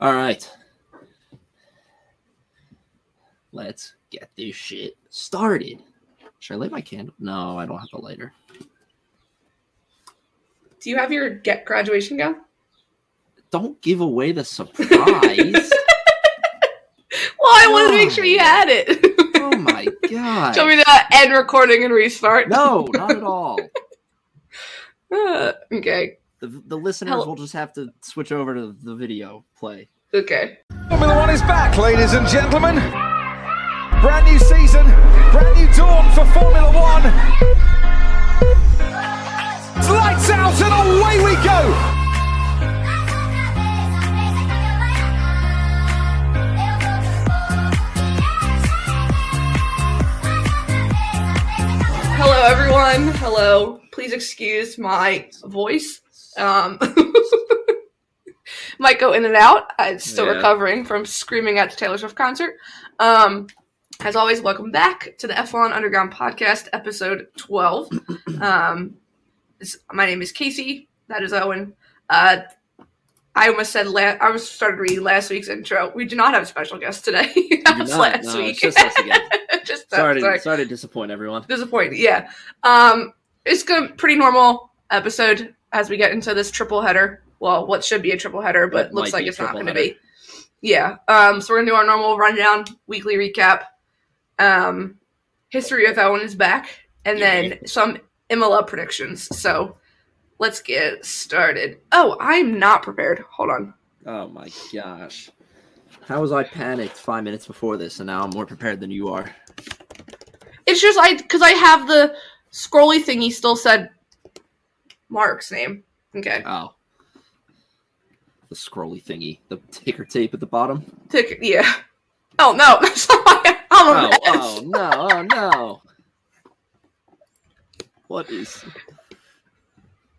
All right. Let's get this shit started. Should I light my candle? No, I don't have a lighter. Do you have your get graduation gown? Don't give away the surprise. Well, I wanted to make sure you had it. oh my god. Want me to end recording and restart? No, not at all. Uh, okay. The, the listeners Hello. will just have to switch over to the video play. Okay. Formula One is back, ladies and gentlemen. Brand new season, brand new dawn for Formula One. It's lights out and away we go. Hello, everyone. Hello. Please excuse my voice. Um, might go in and out. I'm still Yeah. recovering from screaming at the Taylor Swift concert. Um, as always, welcome back to the F1 Underground Podcast, episode 12. Um, this- my name is Casey. That is Owen. Uh, I almost said la- I was started reading last week's intro. We do not have a special guest today. that was not. last No, week. just us again. just Sorry, sorry to, sorry to disappoint everyone. disappointing. Yeah. Um, it's a pretty normal episode as we get into this triple header. Well, what should be a triple header, but It looks like it's not going to be. Yeah. Um, so we're gonna do our normal rundown, weekly recap. Um, history of Owen is back, and then some Imola predictions. So let's get started. Oh, I'm not prepared. Hold on. Oh my gosh. How was I panicked five minutes before this and now I'm more prepared than you are? It's just I because I have the scrolly thingy still said Mark's name. Okay. Oh. The scrolly thingy. The ticker tape at the bottom. Tick, yeah. Oh no, that's not my. I'm a Oh, oh no, oh no. What is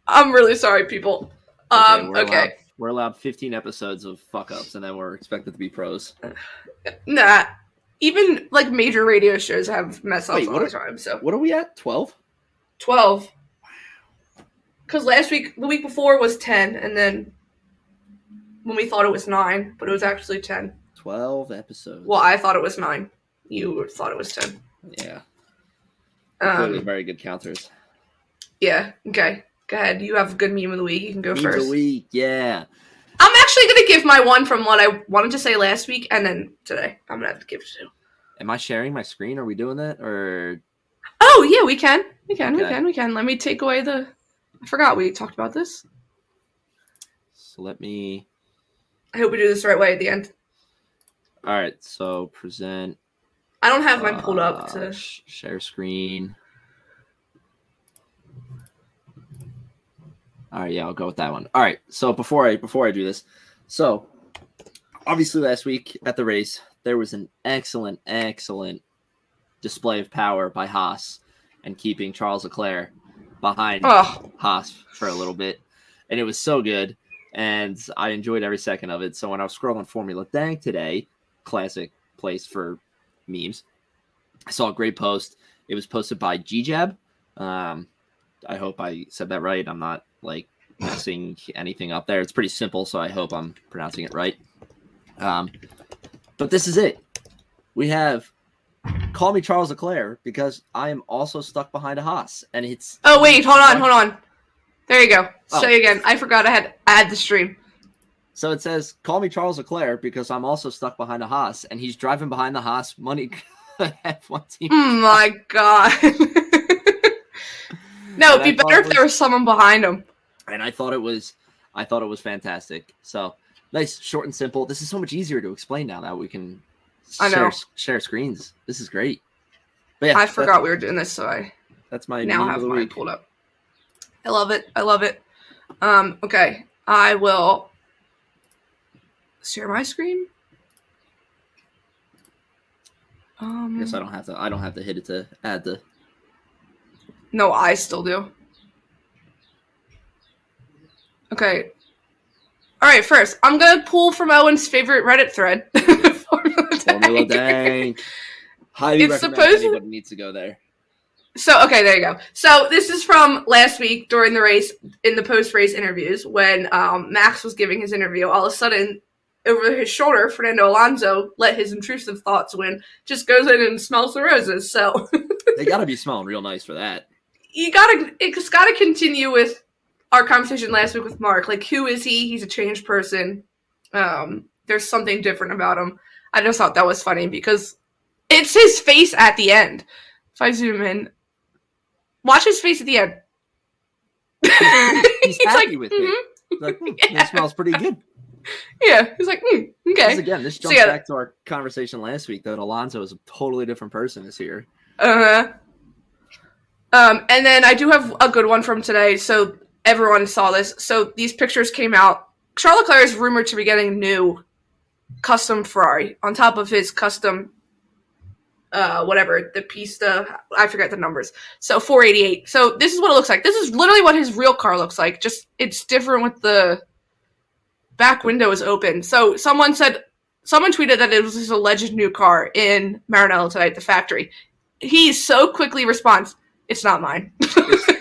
I'm really sorry, people. Um, we're okay. Allowed, we're allowed 15 episodes of fuck ups and then we're expected to be pros. Nah. Even like major radio shows have mess ups Wait, all what the are- time. So What are we at? 12? twelve. Because last week, the week before was ten, and then when we thought it was nine, but it was actually ten. 12 episodes. Well, I thought it was nine. You thought it was ten. Yeah. Clearly Um, very good counters. yeah. Okay. Go ahead. You have a good meme of the week. You can go Memes first. a week, yeah. I'm actually gonna give my one from what I wanted to say last week, and then today I'm gonna have to give it to. Am I sharing my screen? Are we doing that? Or Oh yeah, we can, we can, we can, we can. Let me take away the. I forgot we talked about this. so let me I hope we do this the right way at the end. all right, so present I don't have mine pulled up uh, to. sh- share screen. All right, yeah, I'll go with that one. All right, so before I before I do this, so obviously last week at the race there was an excellent, excellent display of power by Haas and keeping Charles Leclerc behind Oh, Haas for a little bit, and it was so good, and I enjoyed every second of it. So when I was scrolling Formula Dank today, classic place for memes, I saw a great post. It was posted by GJab. Um, I hope I said that right. I'm not like messing anything up there. It's pretty simple, so I hope I'm pronouncing it right. Um, but this is it. We have call me Charles Leclerc because I am also stuck behind a Haas, and it's oh wait, hold on, hold on. There you go. Oh. Say again. I forgot I had add the stream. So it says, "Call me Charles Leclerc because I'm also stuck behind a Haas, and he's driving behind the Haas money F1 team." Oh my god. no, it'd be better if there was- was someone behind him. And I thought it was, I thought it was fantastic. So nice, short and simple. This is so much easier to explain now that we can I know. share share screens. This is great. But yeah, I forgot we were doing this, so I That's my now have mine pulled up. I love it. I love it. Um, okay. I will share my screen. Um, I guess I don't have to. I don't have to hit it to add the. No, I still do. Okay. All right. First, I'm gonna pull from Owen's favorite Reddit thread. Dank. Dank. Highly It's recommend supposed- anybody needs to go there. So okay, there you go. So this is from last week during the race in the post race interviews when um, Max was giving his interview. All of a sudden, over his shoulder, Fernando Alonso let his intrusive thoughts win. Just goes in and smells the roses. So They got to be smelling real nice for that. you gotta, it's gotta continue with our conversation last week with Mark. Like, who is he? He's a changed person. Um, there's something different about him. I just thought that was funny because it's his face at the end. If I zoom in, watch his face at the end. He's happy with it. "Mhm." He's Like, hmm, Yeah. it smells pretty good. Yeah, he's like, Because okay. again, this So, jumps yeah. back to our conversation last week that Alonso is a totally different person this year. Uh, huh. um, and then I do have a good one from today. So everyone saw this. So these pictures came out. Charles Leclerc is rumored to be getting new custom Ferrari on top of his custom, uh, whatever the Pista. I forget the numbers. So 488. So this is what it looks like. This is literally what his real car looks like. Just it's different with the back window is open. So someone said. Someone tweeted that it was his alleged new car in Maranello tonight, at the factory he so quickly responds, "It's not mine."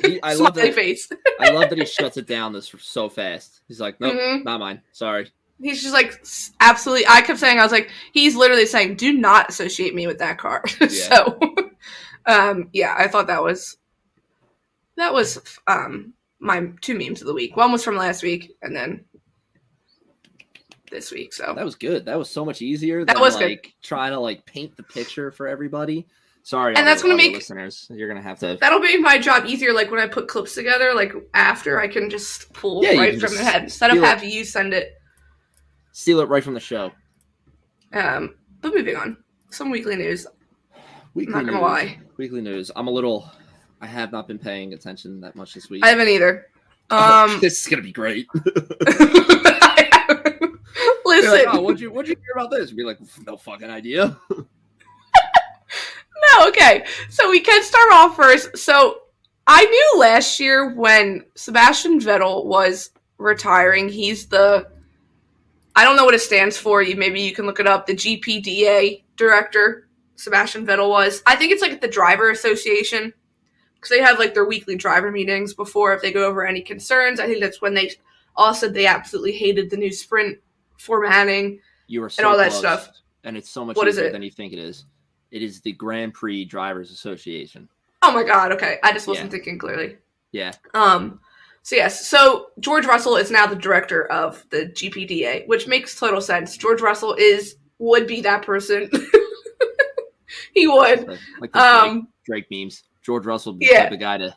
He- I love that. face. I love that he shuts it down this so fast. He's like, nope, Mhm. not mine. Sorry. He's just like absolutely. I kept saying, I was like, he's literally saying, "Do not associate me with that car." so, um, yeah, I thought that was that was um my two memes of the week. One was from last week, and then this week. So That was good. That was so much easier That than was good. like trying to like paint the picture for everybody. Sorry, And that's audio- gonna make- listeners. You're gonna have to. that'll make my job easier. Like when I put clips together, like after I can just pull Yeah, right from the head instead of steal it. have you send it. Steal it right from the show. Um, but moving on, some weekly news. Weekly I'm not gonna news. lie. Weekly news. I'm a little. I have not been paying attention that much this week. I haven't either. Oh, Um, this is gonna be great. listen, like, oh, what'd you what'd you hear about this? Be like, no fucking idea. no, okay. So we can start off first. So I knew last year when Sebastian Vettel was retiring, he's the I don't know what it stands for. You maybe you can look it up. The GPDA director, Sebastian Vettel was. I think it's like the driver association because they have like their weekly driver meetings before if they go over any concerns. I think that's when they all said they absolutely hated the new sprint formatting. You are so And all that stuff. and it's so much What is easier it? than you think it is. It is the Grand Prix Drivers Association. Oh my god, okay. I just wasn't Yeah. thinking clearly. Yeah, Um so yes, so George Russell is now the director of the GPDA, which makes total sense. George Russell is would be that person. he would. like, like the Drake, Um Drake memes. George Russell, be yeah. the type of guy to.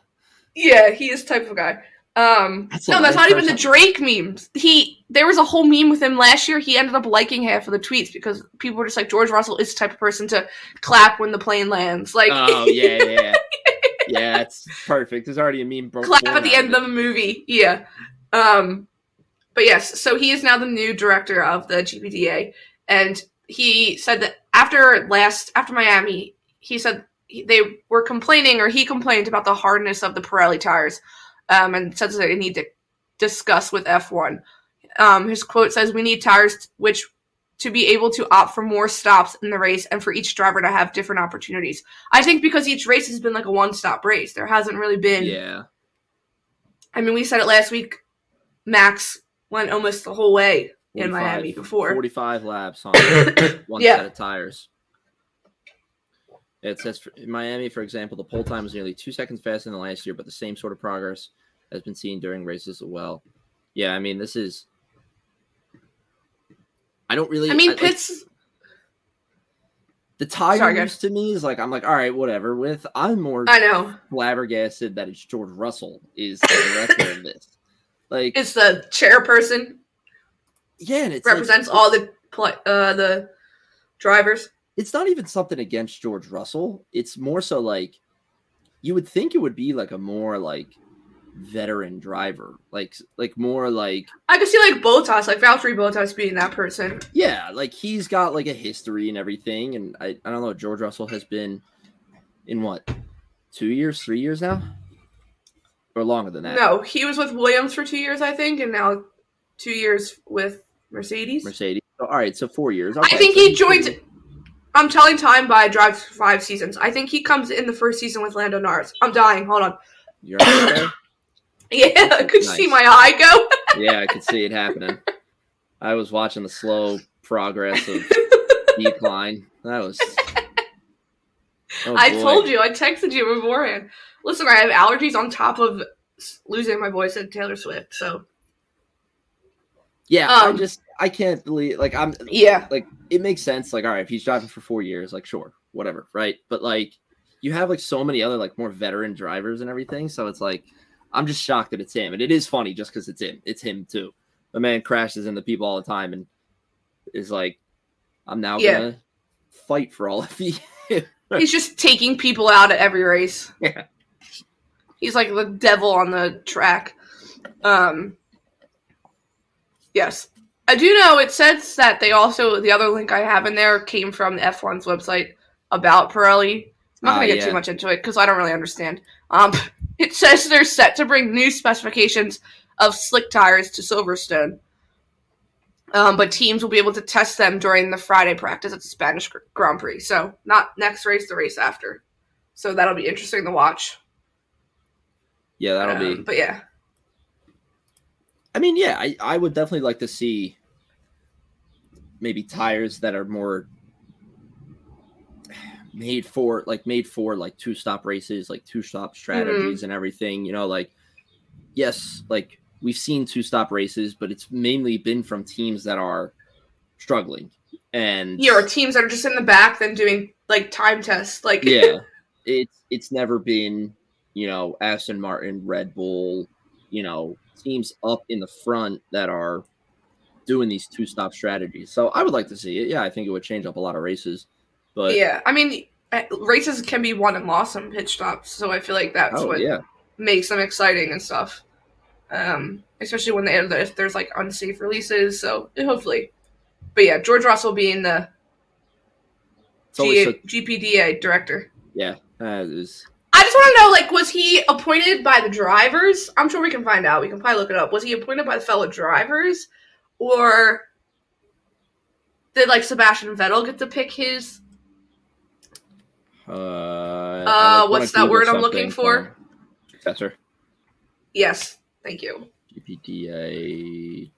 yeah, he is type of guy. Um That's no, that's not even the. Drake memes. He there was a whole meme with him last year. He ended up liking half of the tweets because people were just like George Russell is the type of person to clap when the plane lands. Like Oh yeah, yeah, yeah. it's perfect. There's already a meme. Clap at the end of of the movie. Yeah. Um, but yes, so he is now the new director of the GPDA, and he said that after last after Miami, he said they were complaining or he complained about the hardness of the Pirelli tires, um, and said that they need to discuss with F1. Um, his quote says, "We need tires which." To be able to opt for more stops in the race and for each driver to have different opportunities. I think because each race has been like a one stop race. There hasn't really been. Yeah, I mean, we said it last week. Max went almost the whole way in Miami before. 45 laps on one Yeah. set of tires. It says for, in Miami, for example, the pole time was nearly two seconds faster than last year, but the same sort of progress has been seen during races as well. Yeah, I mean, this is. I don't really. I mean, like, Pitts. the tires Sorry, to me is like I'm like, all right, whatever. With I'm more I know flabbergasted that it's George Russell is the director of this. Like, it's the chairperson yeah, and like- represents all the uh the drivers. it's not even something against George Russell. It's more so like you would think it would be like a more like veteran driver, like like more like I could see like Bottas, like Valtteri Bottas being that person. yeah, like he's got like a history and everything. And I I don't know, George Russell has been in what two years, three years now, or longer than that. No, he was with Williams for two years, I think, and now two years with Mercedes. Mercedes. All right, so four years. I think so he joined. I'm telling time by drive five seasons. I think he comes in the first season with Lando Norris. I'm dying. Hold on. You're right there. Yeah, could you see my eye go? yeah, I could see it happening. I was watching the slow progress of decline. That was. Oh, I told you. I texted you beforehand. Listen, I have allergies on top of losing my voice at Taylor Swift. So Yeah, I Um, just I can't believe like I'm yeah, like it makes sense. Like, all right, if he's driving for four years, like sure, whatever, right? But like you have like so many other like more veteran drivers and everything, so it's like I'm just shocked that it's him. And it is funny just because it's him. It's him too. The man crashes into people all the time and is like, I'm now Yeah. gonna fight for all of you. he's just taking people out at every race. Yeah. He's like the devil on the track. Um, yes, I do know. It says that they also the other link I have in there came from the F1's website about Pirelli. I'm not Ah, gonna get yeah. too much into it because I don't really understand. Um, it says they're set to bring new specifications of slick tires to Silverstone. Um, but teams will be able to test them during the Friday practice at the Spanish Grand Prix. So not next race, the race after. So that'll be interesting to watch. yeah, that'll Um, be. But yeah, I mean, yeah, I, I would definitely like to see maybe tires that are more made for like made for like two stop races, like two stop strategies mm-hmm. and everything. You know, like yes, like we've seen two stop races, but it's mainly been from teams that are struggling. And yeah, or teams that are just in the back then doing like time tests. Like yeah, it's it's never been you know Aston Martin, Red Bull, you know teams up in the front that are doing these two stop strategies. So I would like to see it. Yeah, I think it would change up a lot of races. But yeah. I mean, races can be won and lost on pitch stops, so I feel like that's oh what yeah, makes them exciting and stuff. Um, especially when they if there's like unsafe releases. So hopefully, but yeah, George Russell being the G- so, GPDA director. yeah. Uh, I just want to know, like, was he appointed by the drivers? I'm sure we can find out. We can probably look it up. Was he appointed by the fellow drivers, or did like Sebastian Vettel get to pick his? Uh, Uh, like, what's that word I'm looking for? Successor. Yes, thank you. GPDA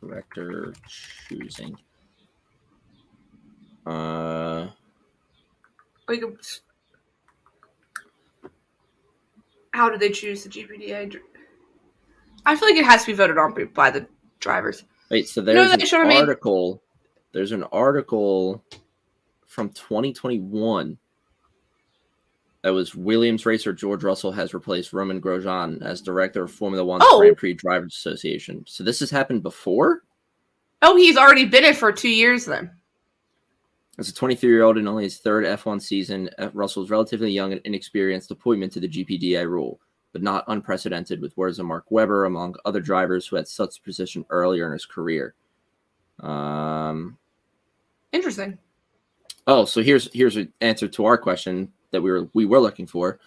director choosing. Uh, Like, how did they choose the GPDA? I feel like it has to be voted on by the drivers. wait, so there's an show I made? article. There's an article from 2021 that was Williams racer George Russell has replaced Romain Grosjean as director of Formula One Oh. Grand Prix Drivers Association. So this has happened before. Oh, he's already been it for two years then. As a 23 year old in only his third F1 season, uh, Russell's relatively young and inexperienced appointment to the GPDA rule, but not unprecedented with words of Mark Webber, among other drivers who had such a position earlier in his career. Um, Interesting. Oh, so here's here's an answer to our question that we were we were looking for.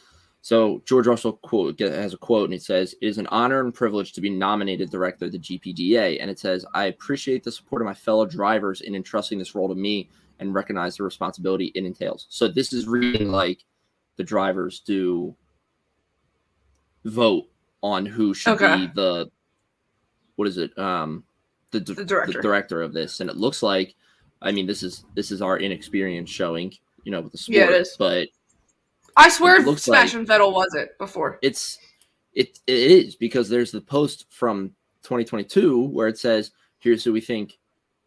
So George Russell quote has a quote, and it says, "It is an honor and privilege to be nominated director of the GPDA." And it says, "I appreciate the support of my fellow drivers in entrusting this role to me, and recognize the responsibility it entails." So this is reading like the drivers do vote on who should Okay. be the what is it? Um, the, The director. the director of this, and it looks like, I mean, this is this is our inexperience showing, you know, with the sport, Yeah, it is. but I swear looks like- Vettel was it before. it's it it is because there's the post from 2022 where it says here's who we think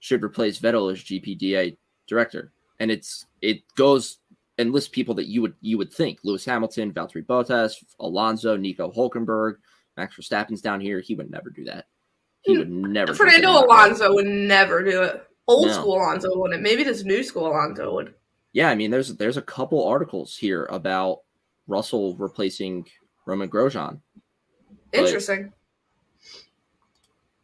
should replace Vettel as GPDA director, and it's it goes and lists people that you would you would think Lewis Hamilton, Valtteri Bottas, Alonso, Nico Hulkenberg, Max Verstappen's down here. He would never do that. He would never. Hmm. Fernando. Alonso would never do it. Old No. school Alonso wouldn't. Maybe this new school Alonso would. Yeah, I mean, there's there's a couple articles here about Russell replacing Romain Grosjean. But- Interesting.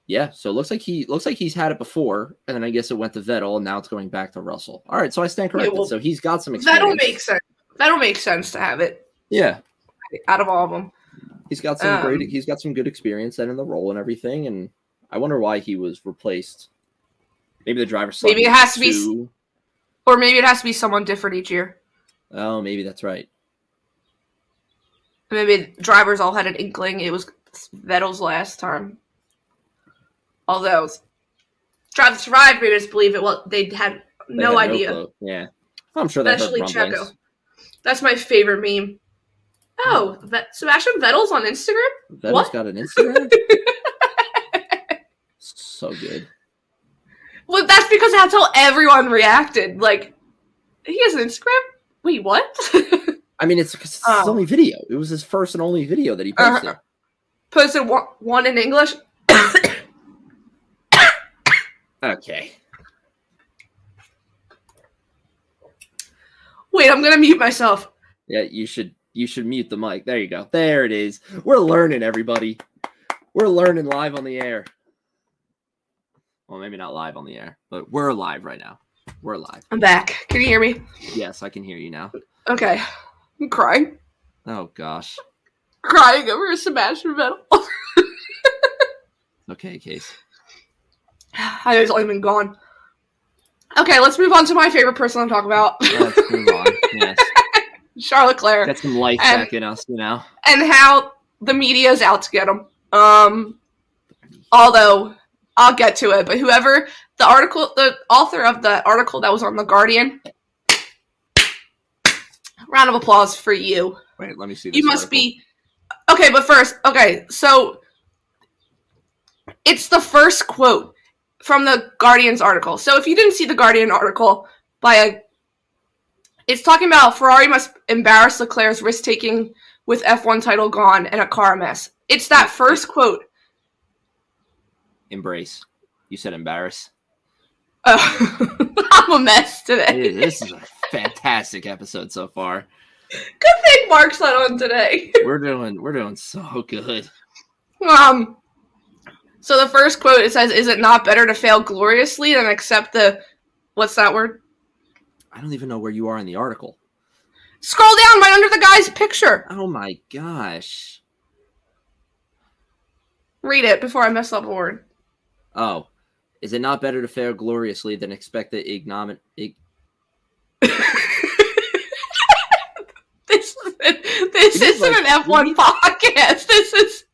Yeah, so it looks like he looks like he's had it before, and then I guess it went to Vettel, and now it's going back to Russell. All right, so I stand corrected. well, so he's got some experience. That'll make sense. That'll make sense to have it Yeah, out of all of them. he's got some Um, great. He's got some good experience then in the role and everything. And I wonder why he was replaced. Maybe the driver. Maybe it has to be- Or maybe it has to be someone different each year. Oh, maybe that's right. Maybe drivers all had an inkling it was Vettel's last time. Although Drive to Survive us believe it. Well, they had They no had idea. clue. yeah, I'm sure they Especially. Checo. That's my favorite meme. Oh, Vet- Sebastian Vettel's on Instagram? Vettel's What? got an Instagram. so good. Well, that's because that's how everyone reacted. Like, he has an Instagram? Wait, what? I mean, it's, it's Oh. his only video. It was his first and only video that he Uh-huh. posted. Posted one, one in English. Okay. Wait, I'm gonna mute myself. Yeah, you should you should mute the mic. There you go. There it is. We're learning, everybody. We're learning live on the air. Well, maybe not live on the air, but we're live right now. We're live. I'm back. Can you hear me? Yes, I can hear you now. Okay. I'm crying. Oh gosh. Crying over a Sebastian Vettel. Okay, Case. I know he's only been gone. Okay, let's move on to my favorite person to talk about. Let's move on. Yes. Charles Leclerc. Get some life And- back in us, you know. and how the media is out to get him. Um, although I'll get to it, but whoever the article, the author of the article that was on the Guardian, round of applause for you. Wait, let me see. You must article. be okay. But first, okay, so it's the first quote from the Guardian's article. So if you didn't see the Guardian article by a it's talking about Ferrari must embarrass Leclerc's risk taking with F1 title gone and a car mess. It's that first quote. Embrace. You said embarrass. Uh, I'm a mess today. this is a fantastic episode so far. Good thing Mark's not on today. We're doing we're doing so good. Um. So the first quote it says, "Is it not better to fail gloriously than accept the what's that word? I don't even know where you are in the article. Scroll down right under the guy's picture. Oh my gosh. Read it before I mess up a word. Oh, is it not better to fail gloriously than expect the ignomin? Ig- This is this is isn't like- an F1 podcast. This is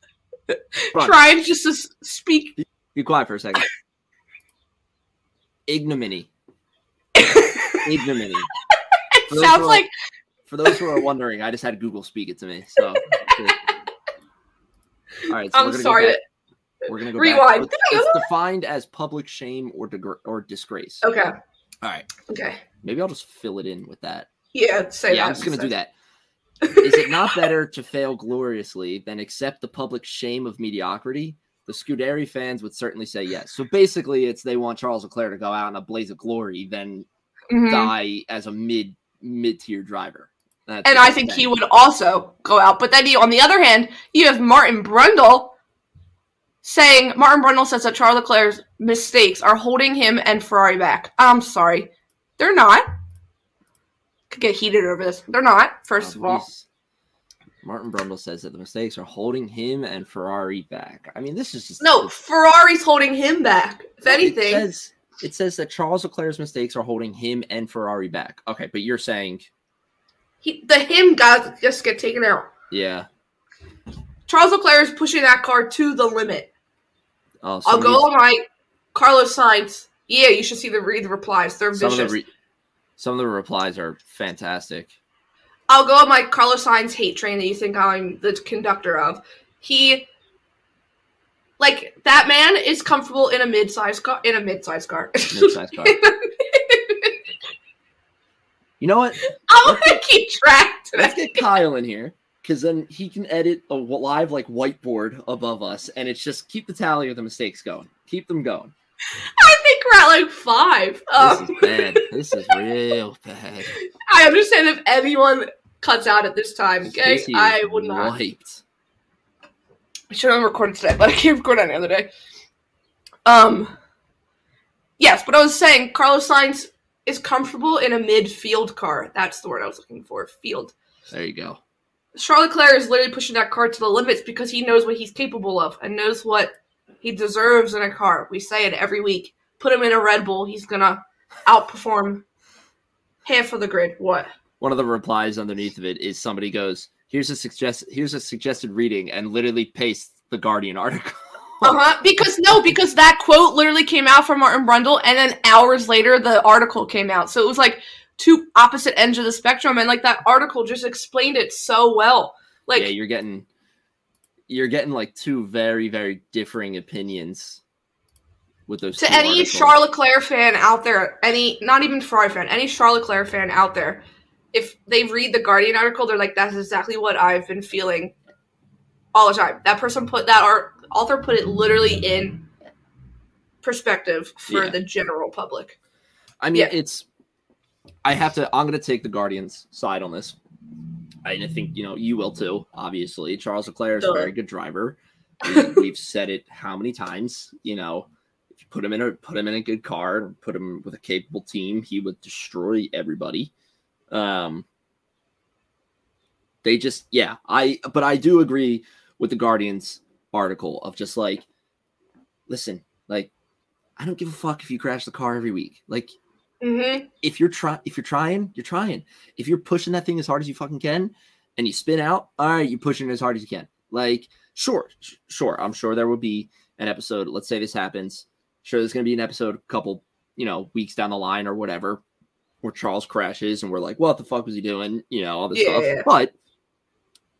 trying just to speak. Be quiet for a second. Ignominy. Ignominy. It For sounds are- like For those who are wondering, I just had Google speak it to me. So. All right. So I'm sorry. That-. We're gonna go Rewind. Back. It's, it's defined as public shame or degr- or disgrace. Okay. All right. Okay. Maybe I'll just fill it in with that. Yeah. Say yeah, that. I'm just gonna do that. Is it not better to fail gloriously than accept the public shame of mediocrity? The Scuderia fans would certainly say yes. So basically, it's they want Charles Leclerc to go out in a blaze of glory, then Mhm. die as a mid mid tier driver. That's And I think he would also go out. But then, you, on the other hand, you have Martin Brundle saying Martin Brundle says that Charles Leclerc's mistakes are holding him and Ferrari back. I'm sorry, they're not. Could get heated over this. They're not. First of all, Martin Brundle says that the mistakes are holding him and Ferrari back. I mean, this is just no, Ferrari's holding him back. If It anything, says, it says that Charles Leclerc's mistakes are holding him and Ferrari back. Okay, but you're saying, he, the him guys just get taken out. yeah. Charles Leclerc is pushing that car to the limit. Oh, I'll go on my Carlos Sainz. Yeah, you should see the read the replies. They're some of vicious. the re- some of the replies are fantastic. I'll go on my Carlos Sainz hate train that you think I'm the conductor of. He, like that man, is comfortable in a mid-sized car. In a mid-sized car. Mid-sized car. You know what? I'm gonna keep track Let's get Kyle in here because then he can edit a live like whiteboard above us, and it's just keep the tally of the mistakes going. Keep them going. I think we're at like five. This Um, is bad. This is real bad. I understand if anyone cuts out at this time. Okay, Casey I would not. wiped. I should have recorded today, but I can't record any other day. Um, yes, but I was saying Carlos Sainz is comfortable in a midfield car. That's the word I was looking for. Field. There you go. Charles Leclerc is literally pushing that car to the limits because he knows what he's capable of and knows what he deserves in a car. We say it every week. Put him in a Red Bull, he's gonna outperform half of the grid. What? One of the replies underneath of it is somebody goes, "Here's a suggest. Here's a suggested reading," and literally pastes the Guardian article. Uh-huh. Because no, because that quote literally came out from Martin Brundle, and then hours later the article came out. So it was like two opposite ends of the spectrum, and like that article just explained it so well. Like yeah, you're getting you're getting like two very very differing opinions with those to any articles. Charles Leclerc fan out there, any not even Ferrari fan, any Charles Leclerc fan out there, if they read the Guardian article, they're like, "That's exactly what I've been feeling all the time." That person put that art author put it literally in perspective for Yeah. the general public. I mean, Yeah. it's. I have to. I'm going to take the Guardians' side on this. And I think you know you will too. Obviously, Charles Leclerc is a very good driver. We, we've said it how many times. You know, if you put him in a put him in a good car, and put him with a capable team, he would destroy everybody. Um, they just yeah. I but I do agree with the Guardians article of just like, listen, like, I don't give a fuck if you crash the car every week. Like, Mm-hmm. if you're trying if you're trying you're trying if you're pushing that thing as hard as you fucking can and you spin out all right you're pushing it as hard as you can like sure sh- sure i'm sure there will be an episode let's say this happens sure there's going to be an episode a couple you know weeks down the line or whatever where charles crashes and we're like what the fuck was he doing you know all this Yeah. stuff but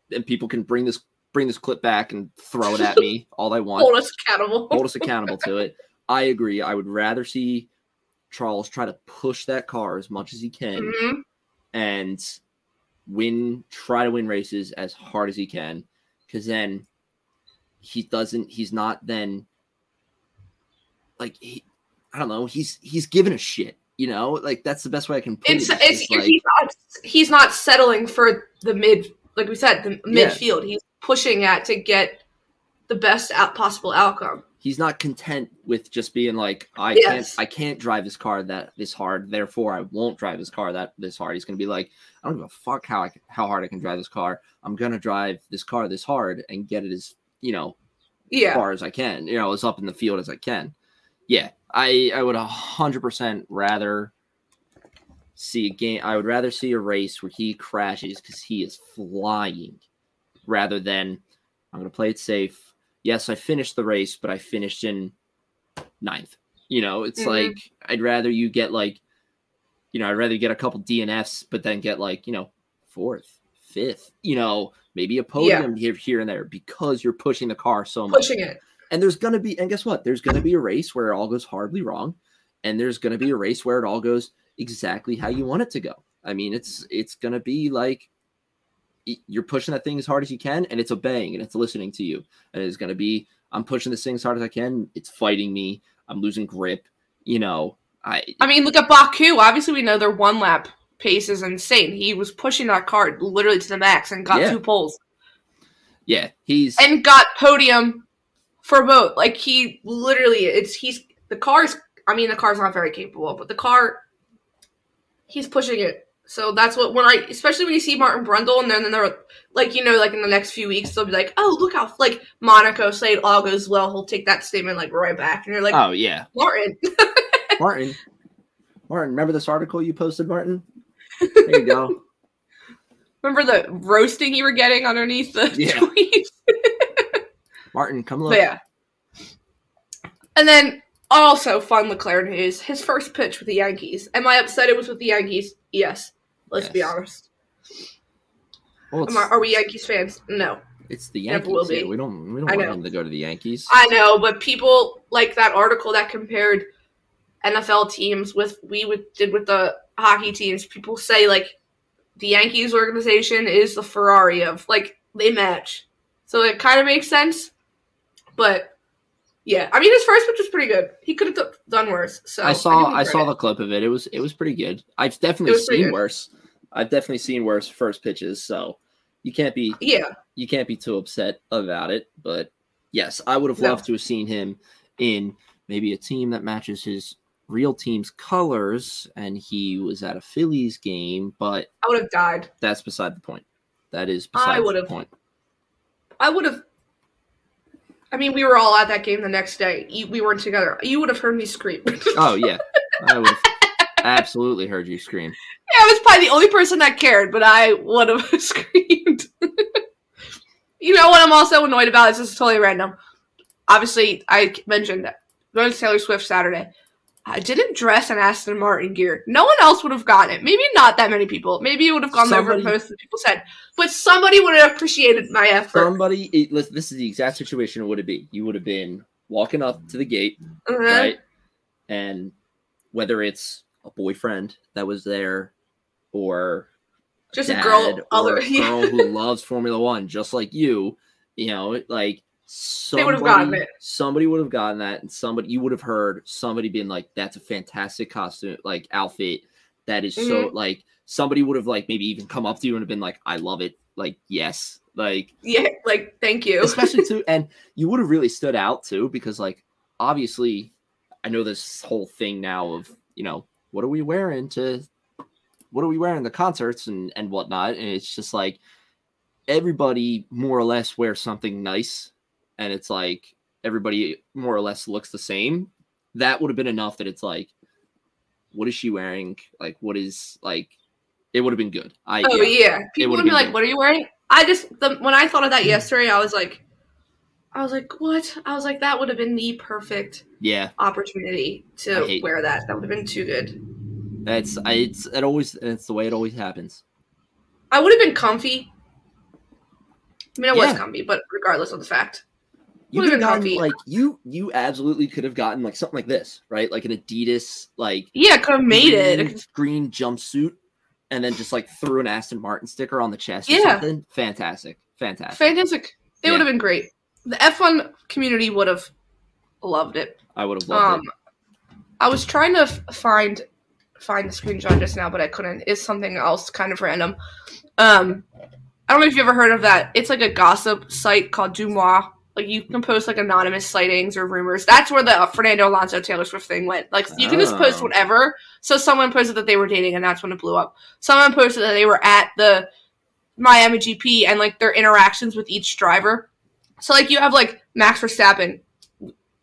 then people can bring this bring this clip back and throw it at me all they want Hold us accountable. hold us accountable to it. I agree. I would rather see Charles try to push that car as much as he can Mhm. and win, try to win races as hard as he can, because then he doesn't. He's not then like he. I don't know. He's he's giving a shit. You know, like that's the best way I can put It's it. it's, It's like- he's not he's not settling for the mid like we said the Yeah. midfield. He's pushing at to get the best out possible outcome. He's not content with just being like I Yes. can't I can't drive this car that this hard, therefore I won't drive this car that this hard. He's gonna be like, I don't give a fuck how I, how hard I can drive this car. I'm gonna drive this car this hard and get it as you know Yeah. far as I can, you know, as up in the field as I can. Yeah, I I would a hundred percent rather see a game. I would rather see a race where he crashes because he is flying, rather than I'm going to play it safe. Yes, I finished the race, but I finished in ninth. You know, it's Mhm. like I'd rather you get like, you know, I'd rather get a couple DNFs, but then get like you know fourth, fifth. You know, maybe a podium here here and there because you're pushing the car so much Pushing it. and there's gonna be and guess what there's gonna be a race where it all goes horribly wrong and there's gonna be a race where it all goes exactly how you want it to go i mean it's it's gonna be like you're pushing that thing as hard as you can and it's obeying and it's listening to you and it's gonna be i'm pushing this thing as hard as i can it's fighting me i'm losing grip you know i I mean, look at Baku. Obviously, we know their one lap pace is insane. He was pushing that car literally to the max and got Yeah. two poles yeah he's and got podium for both. Like he literally, it's he's the car's. I mean, the car's not very capable, but the car, he's pushing it. So that's what when I, especially when you see Martin Brundle, and then, then they're like, you know, like in the next few weeks, they'll be like, oh, look how like Monaco say it all goes well. He'll take that statement like right back, and you're like, oh yeah Martin, martin martin remember this article you posted martin there you go remember the roasting you were getting underneath the Yeah. tweet? martin come look But yeah. And then also fun Leclerc news. His first pitch with the Yankees. Am I upset it was with the Yankees? Yes. Let's be honest. well, I- are we Yankees fans? No. it's the Never yankees will be. we don't we don't want him to go to the yankees I know, but people like that article that compared NFL teams with we with, did with the hockey teams. People say like the Yankees organization is the Ferrari of like they match. So it kind of makes sense. But yeah, I mean his first pitch was pretty good. He could have done worse. So I saw him I, saw credit. the clip of it. It was it was pretty good. I've definitely It seen worse. I've definitely seen worse first pitches. So you can't be Yeah, you can't be too upset about it. But yes, I would have No. loved to have seen him in maybe a team that matches his real team's colors, and he was at a Phillies game. But I would have died. that's beside the point. That is I beside the would've- point. I would have. I mean, we were all at that game the next day. We weren't together. You would have heard me scream. Oh yeah, I would have absolutely heard you scream. Yeah, I was probably the only person that cared, but I would have screamed. you know what I'm also annoyed about? This is totally random. obviously I mentioned that going to Taylor Swift Saturday. I didn't dress in Aston Martin gear. No one else would have gotten it. Maybe not that many people. Maybe it would have gone Somebody- over post that people said, but somebody would have appreciated my effort. Somebody, it, listen, this is the exact situation it would have been. You would have been walking up to the gate, Uh-huh. right? And whether it's a boyfriend that was there or Just dad a girl, other a yeah. girl who loves Formula One, just like you, you know, like They would somebody, have gotten it. somebody would have gotten that, and somebody you would have heard somebody being like, "That's a fantastic costume, like outfit. That is Mm-hmm. so like." Somebody would have like maybe even come up to you and have been like, "I love it." Like, yes, like yeah, like thank you. especially too and you would have really stood out too because like obviously i know this whole thing now of you know what are we wearing to what are we wearing the concerts and and whatnot? And it's just like everybody more or less wears something nice. And it's like everybody more or less looks the same. That would have been enough that it's like what is she wearing? Like what is like it would have been good. I Oh yeah, people would've be like, good. "What are you wearing?" I just the, when I thought of that hmm. yesterday, I was like, I was like, "What?" I was like, "That would have been the perfect yeah opportunity to wear that. That would have been too good." that's I, it's it always it's the way it always happens I would have been comfy. I mean, I was comfy, but regardless of the fact, You could have been gotten comfy. like you you absolutely could have gotten like something like this, right? Like an Adidas like yeah, could have made green, it. green jumpsuit and then just like threw an Aston Martin sticker on the chest or Yeah. something. Fantastic. Fantastic. Fantastic. It Yeah. would have been great. The F1 community would have loved it. I would have loved it. Um, I was trying to f- find find the screenshot just now, but I couldn't. It's something else, kind of random. Um, I don't know if you ever heard of that. It's like a gossip site called DeuxMoi. Like you can post like anonymous sightings or rumors. That's where the uh, Fernando Alonso Taylor Swift thing went. Like you can just post Oh. whatever. So someone posted that they were dating, and that's when it blew up. Someone posted that they were at the Miami GP and like their interactions with each driver. So like you have like Max Verstappen.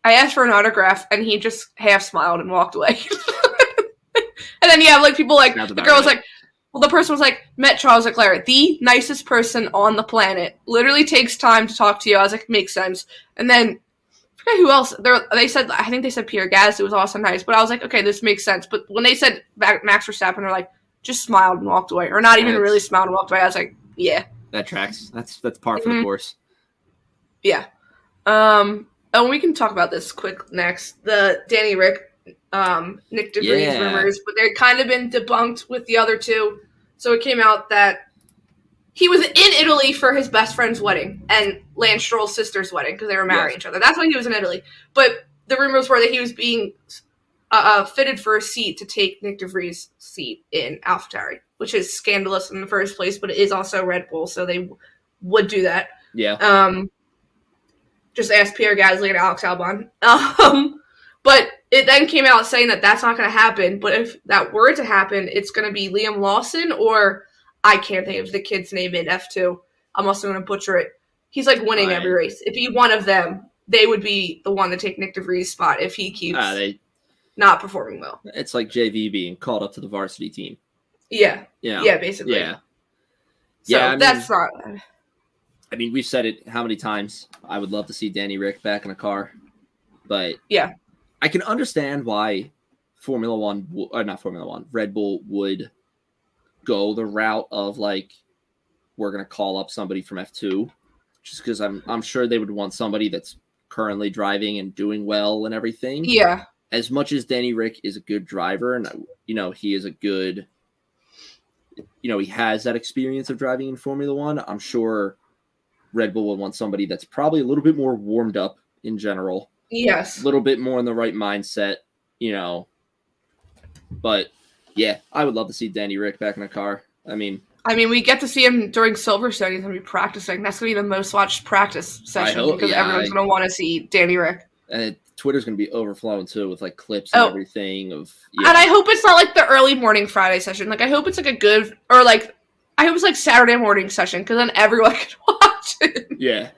I asked for an autograph and he just half smiled and walked away. and then you have like people like the girl was like, well, the person was like, met Charles Leclerc, the nicest person on the planet. Literally takes time to talk to you. I was like, makes sense. And then I forget who else. They they said I think they said Pierre Gasly it was also nice, but I was like, okay, this makes sense. But when they said Ma- Max Verstappen, they're like, just smiled and walked away, or not even That's- really smiled and walked away. I was like, yeah. that tracks. That's that's par for the Mhm. course. Yeah. Um. Oh, we can talk about this quick next. The Danny Rick, um, Nyck de Vries Yeah. rumors, but they're kind of been debunked with the other two. So it came out that he was in Italy for his best friend's wedding and Lance Stroll's sister's wedding because they were marrying Yes. each other. That's why he was in Italy. But the rumors were that he was being uh, uh, fitted for a seat to take Nyck de Vries' seat in AlphaTauri, which is scandalous in the first place, but it is also Red Bull, so they w- would do that. Yeah. Um, just ask Pierre Gasly and Alex Albon. Um, but it then came out saying that that's not going to happen. But if that were to happen, it's going to be Liam Lawson or I can't think of the kid's name in F two. I'm also going to butcher it. He's like winning Right. every race. If he one of them, they would be the one to take Nyck de Vries' spot if he keeps Ah, they not performing well. it's like JV being called up to the varsity team. Yeah, Yeah. yeah, basically. Yeah. So Yeah, I mean- that's not. I mean, we've said it how many times. I would love to see Danny Rick back in a car, but Yeah. I can understand why Formula One or uh, not Formula One, Red Bull would go the route of like we're gonna call up somebody from F two, just because I'm I'm sure they would want somebody that's currently driving and doing well and everything. Yeah, As much as Danny Rick is a good driver and you know he is a good, you know he has that experience of driving in Formula One. I'm sure Red Bull would want somebody that's probably a little bit more warmed up in general yes. a little bit more in the right mindset, you know. But yeah, I would love to see Danny Rick back in a car. I mean, I mean, we get to see him during Silverstone. He's gonna be practicing. That's gonna be the most watched practice session hope- because yeah, everyone's I- gonna want to see Danny Rick. and Twitter's gonna be overflowing too with like clips and Oh. everything of And I hope it's not like the early morning Friday session. Like I hope it's like a good or like I hope it's like Saturday morning session because then everyone can watch it. Yeah.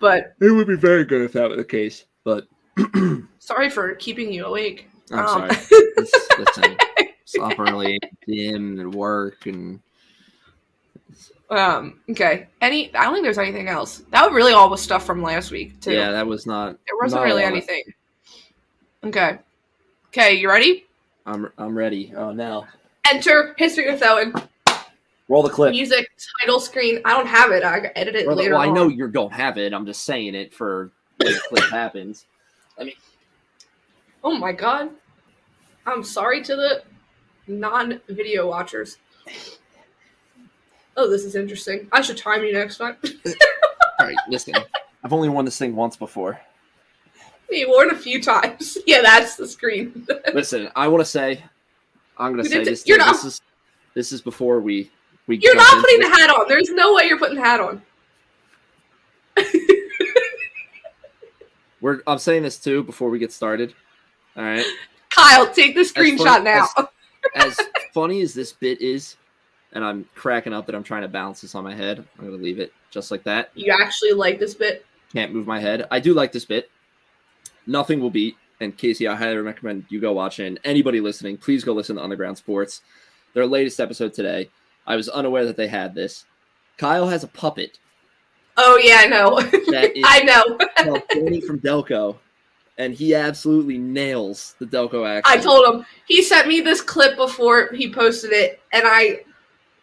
But It would be very good if that were the case. But sorry for keeping you awake. I'm um, sorry. It's- listen, it's up early, gym and work, and Um, okay. Any? I don't think there's anything else. That really all was stuff from last week too. Yeah, that was not. there wasn't not really anything. Okay. Okay, you ready? I'm I'm ready. Oh no. Enter history with Owen. Roll the clip. Music title screen. I don't have it. I edit it Well, later. well, I know you don't have it. I'm just saying it for when the clip happens. I mean, Oh my god. I'm sorry to the non-video watchers. Oh, this is interesting. I should time you next time. All right, listen. I've only won this thing once before. you won a few times. Yeah, that's the screen. Listen, I want to say, I'm going to say this. you're too. not- This is this is before we we. You're not putting the hat on. There's no way you're putting the hat on. We're I'm saying this too before we get started. All right. Kyle, take the funny screenshot now. as funny as this bit is, and I'm cracking up that I'm trying to balance this on my head. I'm gonna leave it just like that. You actually like this bit? Can't move my head. I do like this bit. Nothing will beat. And Casey, I highly recommend you go watch it. And anybody listening, please go listen to Underground Sports. Their latest episode today. I was unaware that they had this. Kyle has a puppet Oh yeah, I know. I know. Danny from Delco, and he absolutely nails the Delco accent. I told him. He sent me this clip before he posted it, and I,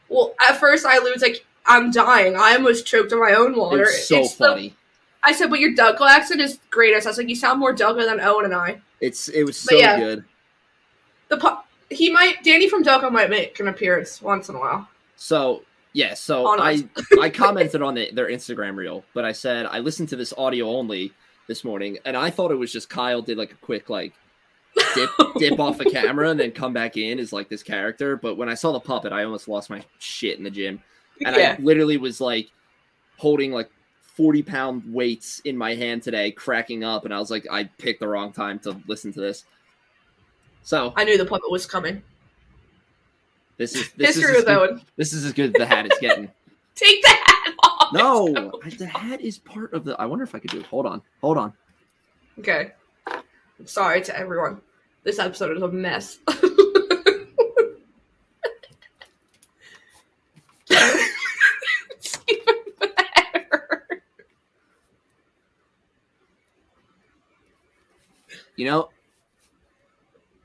well, at first I was like, I'm dying. I almost choked on my own water. It's so the- funny. I said, but your Delco accent is greatest. I was like, you sound more Delco than Owen and I. It's it was so yeah. good. The pu- he might Danny from Delco might make an appearance once in a while. So yeah, so I. I commented on the, their Instagram reel, but I said I listened to this audio only this morning, and I thought it was just Kyle did like a quick like dip dip off the camera and then come back in as like this character. But when I saw the puppet, I almost lost my shit in the gym, and yeah. I literally was like holding like. 40 pound weights in my hand today, cracking up, and I was like, I picked the wrong time to listen to this. So I knew the puppet was coming. this is this History is good, this is as good as the hat is getting. Take the hat off. No, I- the hat is part of the. I wonder if I could do it. Hold on, hold on. Okay. Sorry to everyone. This episode is a mess. it's even better. You know,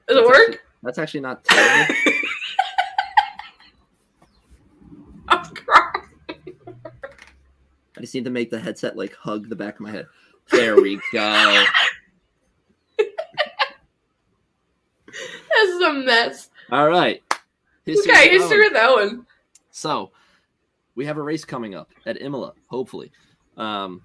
Does it work? actually- that's actually not terrible. I'm crying. I just need to make the headset like hug the back of my head. There we go. This is a mess. All right. History okay, history Owen. with Owen. So, we have a race coming up at Imola, hopefully. Um,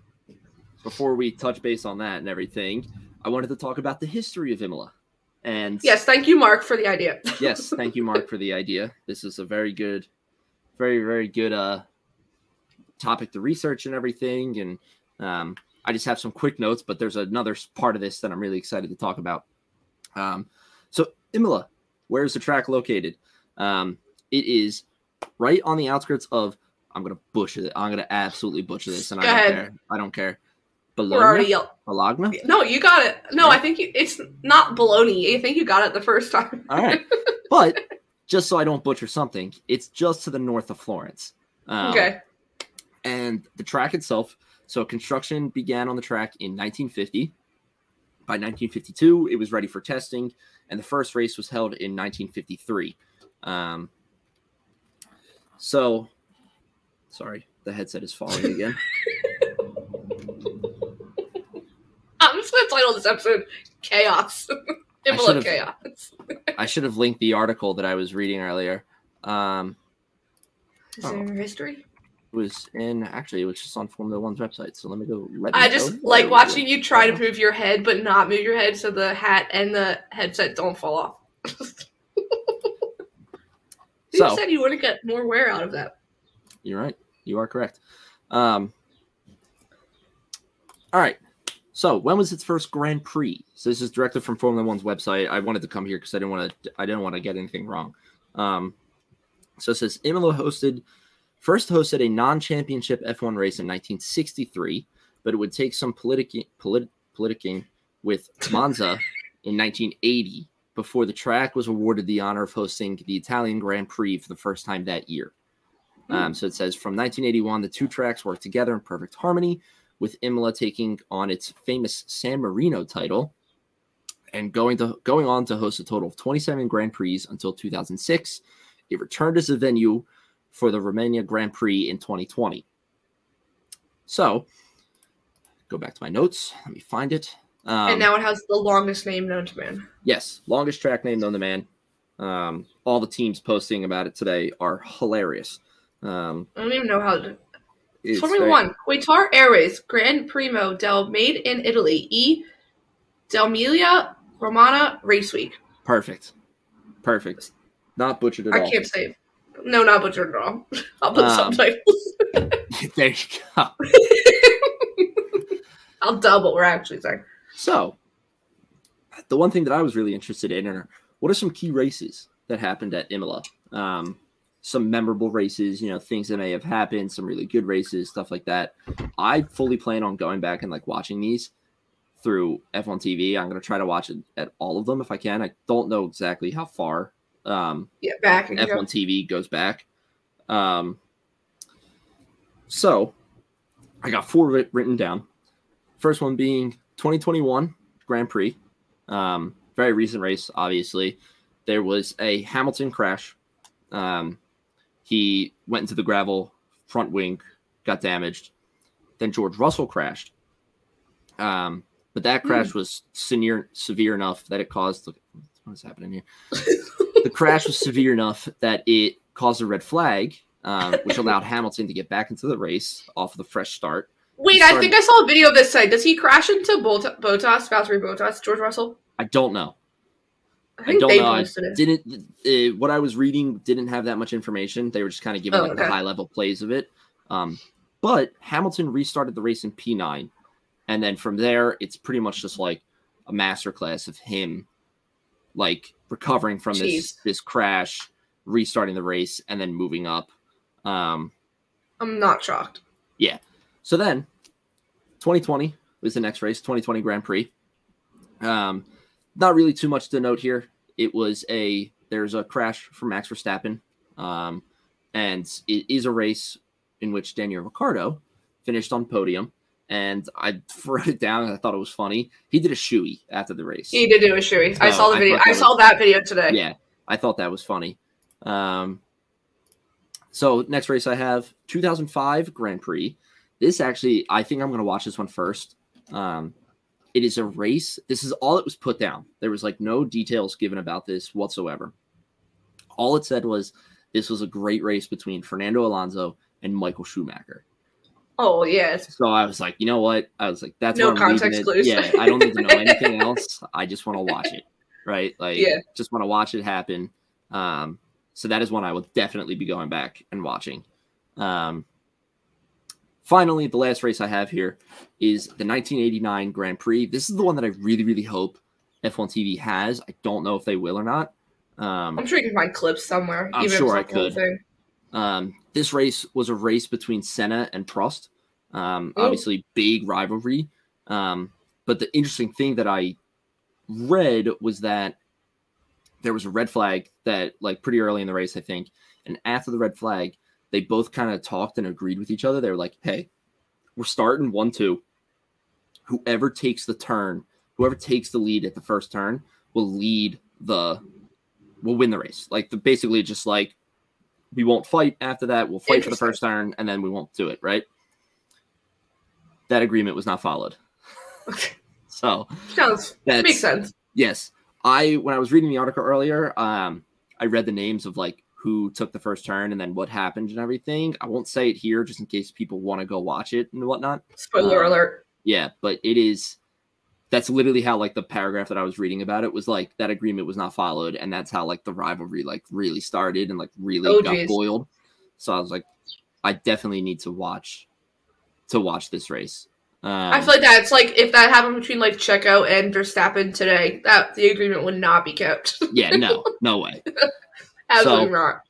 before we touch base on that and everything, I wanted to talk about the history of Imola. And Yes, thank you, Mark, for the idea. yes, thank you, Mark, for the idea. This is a very good, very very good uh topic to research and everything. And um, I just have some quick notes, but there's another part of this that I'm really excited to talk about. Um, so Imola, where is the track located? Um, it is right on the outskirts of. I'm gonna butcher it. I'm gonna absolutely butcher this, and Go I don't ahead. care. I don't care. We're already Bologna, yell- Bologna. No, you got it. No, Yeah. I think you, it's not baloney. I think you got it the first time. All right, but just so I don't butcher something, it's just to the north of Florence. Um, okay. And the track itself, so construction began on the track in 1950. By 1952, it was ready for testing, and the first race was held in 1953. Um, so, sorry, the headset is falling again. I'm just going to title this episode Chaos. Imola should've- Chaos. I should have linked the article that I was reading earlier. Um, Is there history? it was in actually, it was just on Formula One's website. So let me go. Let me I go just there. like watching you try to move your head, but not move your head so the hat and the headset don't fall off. you So said you want to get more wear out of that. You're right. You are correct. Um, all right. So when was its first Grand Prix? So this is directed from Formula One's website. I wanted to come here because I didn't want to. I didn't want to get anything wrong. Um, so it says Imola hosted first hosted a non-championship F1 race in 1963, but it would take some politic polit- politicking with Monza in 1980 before the track was awarded the honor of hosting the Italian Grand Prix for the first time that year. Um, so it says from 1981, the two tracks worked together in perfect harmony, with Imola taking on its famous San Marino title and going to going on to host a total of 27 Grand Prix until 2006. It returned as a venue for the Romagna Grand Prix in 2020. So, go back to my notes. Let me find it. Um, and now it has the longest name known to man. Yes, longest track name known to man. Um, all the teams posting about it today are hilarious. Um, I don't even know how to. It's Formula very- One, Qatar Airways, Gran Premio del Made in Italy, E. Delmelia Romana Race Week. Perfect. Perfect. Not butchered at I all. I can't say. No, not butchered at all. I'll put Um, subtitles. there you go. I'll double. We're actually sorry. So, the one thing that I was really interested in are what are some key races that happened at Imola? Um, some memorable races, you know, things that may have happened, some really good races, stuff like that. I fully plan on going back and like watching these through F1 TV. I'm going to try to watch it at all of them if I can. I don't know exactly how far um, Yeah, back. and F1 TV goes back. Um, so I got four writ- written down. First one being 2021 Grand Prix. Um, very recent race, obviously. There was a Hamilton crash. Um, he went into the gravel, front wing got damaged. Then George Russell crashed. Um, but that crash was severe, severe enough that it caused. What is happening here? the crash was severe enough that it caused a red flag, um, which allowed Hamilton to get back into the race off of the fresh start. Wait, I think I saw a video of this side. Does he crash into Bot- Bottas, Valtteri Bottas, George Russell? I don't know. I I, don't know. I didn't. Uh, what I was reading didn't have that much information. They were just kind of giving Oh, like the high level plays of it. Um, but Hamilton restarted the race in P9, and then from there, it's pretty much just like a masterclass of him, like recovering from this this crash, restarting the race, and then moving up. Um, I'm not shocked. Yeah. So then, 2020 was the next race, 2020 Grand Prix. Um, not really too much to note here. It was a there's a crash for Max Verstappen, um, and it is a race in which Daniel Ricciardo finished on podium. And I wrote it down I thought it was funny. He did a shoey after the race. He did do a shoey. I saw the video. I that saw that video today. yeah, I thought that was funny. Um, so next race I have 2005 Grand Prix. This actually, I think I'm going to watch this one first. Um, it is a race. This is all it was put down. There was like no details given about this whatsoever. All it said was this was a great race between Fernando Alonso and Michael Schumacher. Oh yes. So I was like, you know what? I was like, that's No what I'm leaving context clues. Yeah, I don't need to know anything else. I just want to watch it, right? Like, Yeah. just want to watch it happen. Um, so that is one I will definitely be going back and watching. Um, finally, the last race I have here is the 1989 Grand Prix. This is the one that I really, really hope F1 TV has. I don't know if they will or not. Um, I'm sure you can find clips somewhere. I'm even sure I could. Um, this race was a race between Senna and Prost. Um, obviously, big rivalry. Um, but the interesting thing that I read was that there was a red flag that, like, pretty early in the race, I think. And after the red flag, they both kind of talked and agreed with each other. They were like, hey, we're starting 1 2. Whoever takes the turn, whoever takes the lead at the first turn will lead the, will win the race. Like, the, basically, just like, we won't fight after that. We'll fight for the first turn and then we won't do it, right? That agreement was not followed. Okay. so, Sounds that's makes sense. yes. I when I was reading the article earlier, um I read the names of like who took the first turn and then what happened and everything. I won't say it here just in case people want to go watch it and whatnot. Spoiler um, alert. Yeah, but it is that's literally how like the paragraph that I was reading about it was like that agreement was not followed, and that's how like the rivalry like really started and like really Oh, got geez. boiled. So I was like, I definitely need to watch to watch this race. Um, I feel like that's like if that happened between like Checo and Verstappen today, that the agreement would not be kept. yeah, no, no way. Absolutely So- not.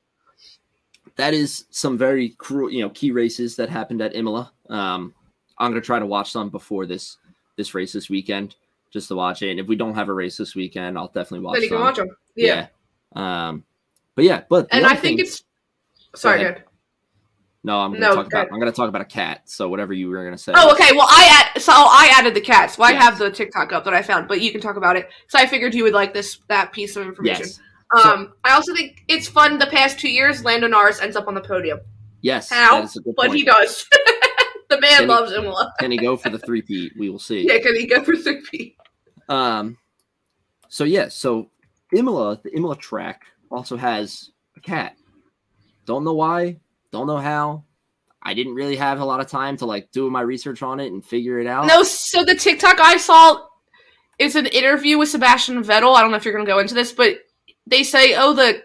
that is some very cruel, you know, key races that happened at Imola. Um, I'm gonna try to watch some before this this race this weekend, just to watch it. And if we don't have a race this weekend, I'll definitely watch. Then you can watch them. Yeah. Yeah. Um, but yeah, but And I think it's sorry, good. No, I'm gonna No, talk about. I'm gonna talk about a cat. So whatever you were gonna say. Oh, okay. Well, I add, so I added the cats. So I Yes. have the TikTok up that I found, but you can talk about it. So I figured you would like this that piece of information. Yes. Um, I also think it's fun. The past two years, Lando Norris ends up on the podium, Yes. How? That is a good but he does. the man Can he- loves Imola. Can he go for the three P? We will see. Yeah, can he go for three P? Um. So yeah. So Imola, the Imola track also has a cat. Don't know why. Don't know how. I didn't really have a lot of time to like do my research on it and figure it out. No, so the TikTok I saw is an interview with Sebastian Vettel. I don't know if you're going to go into this, but they say, oh, the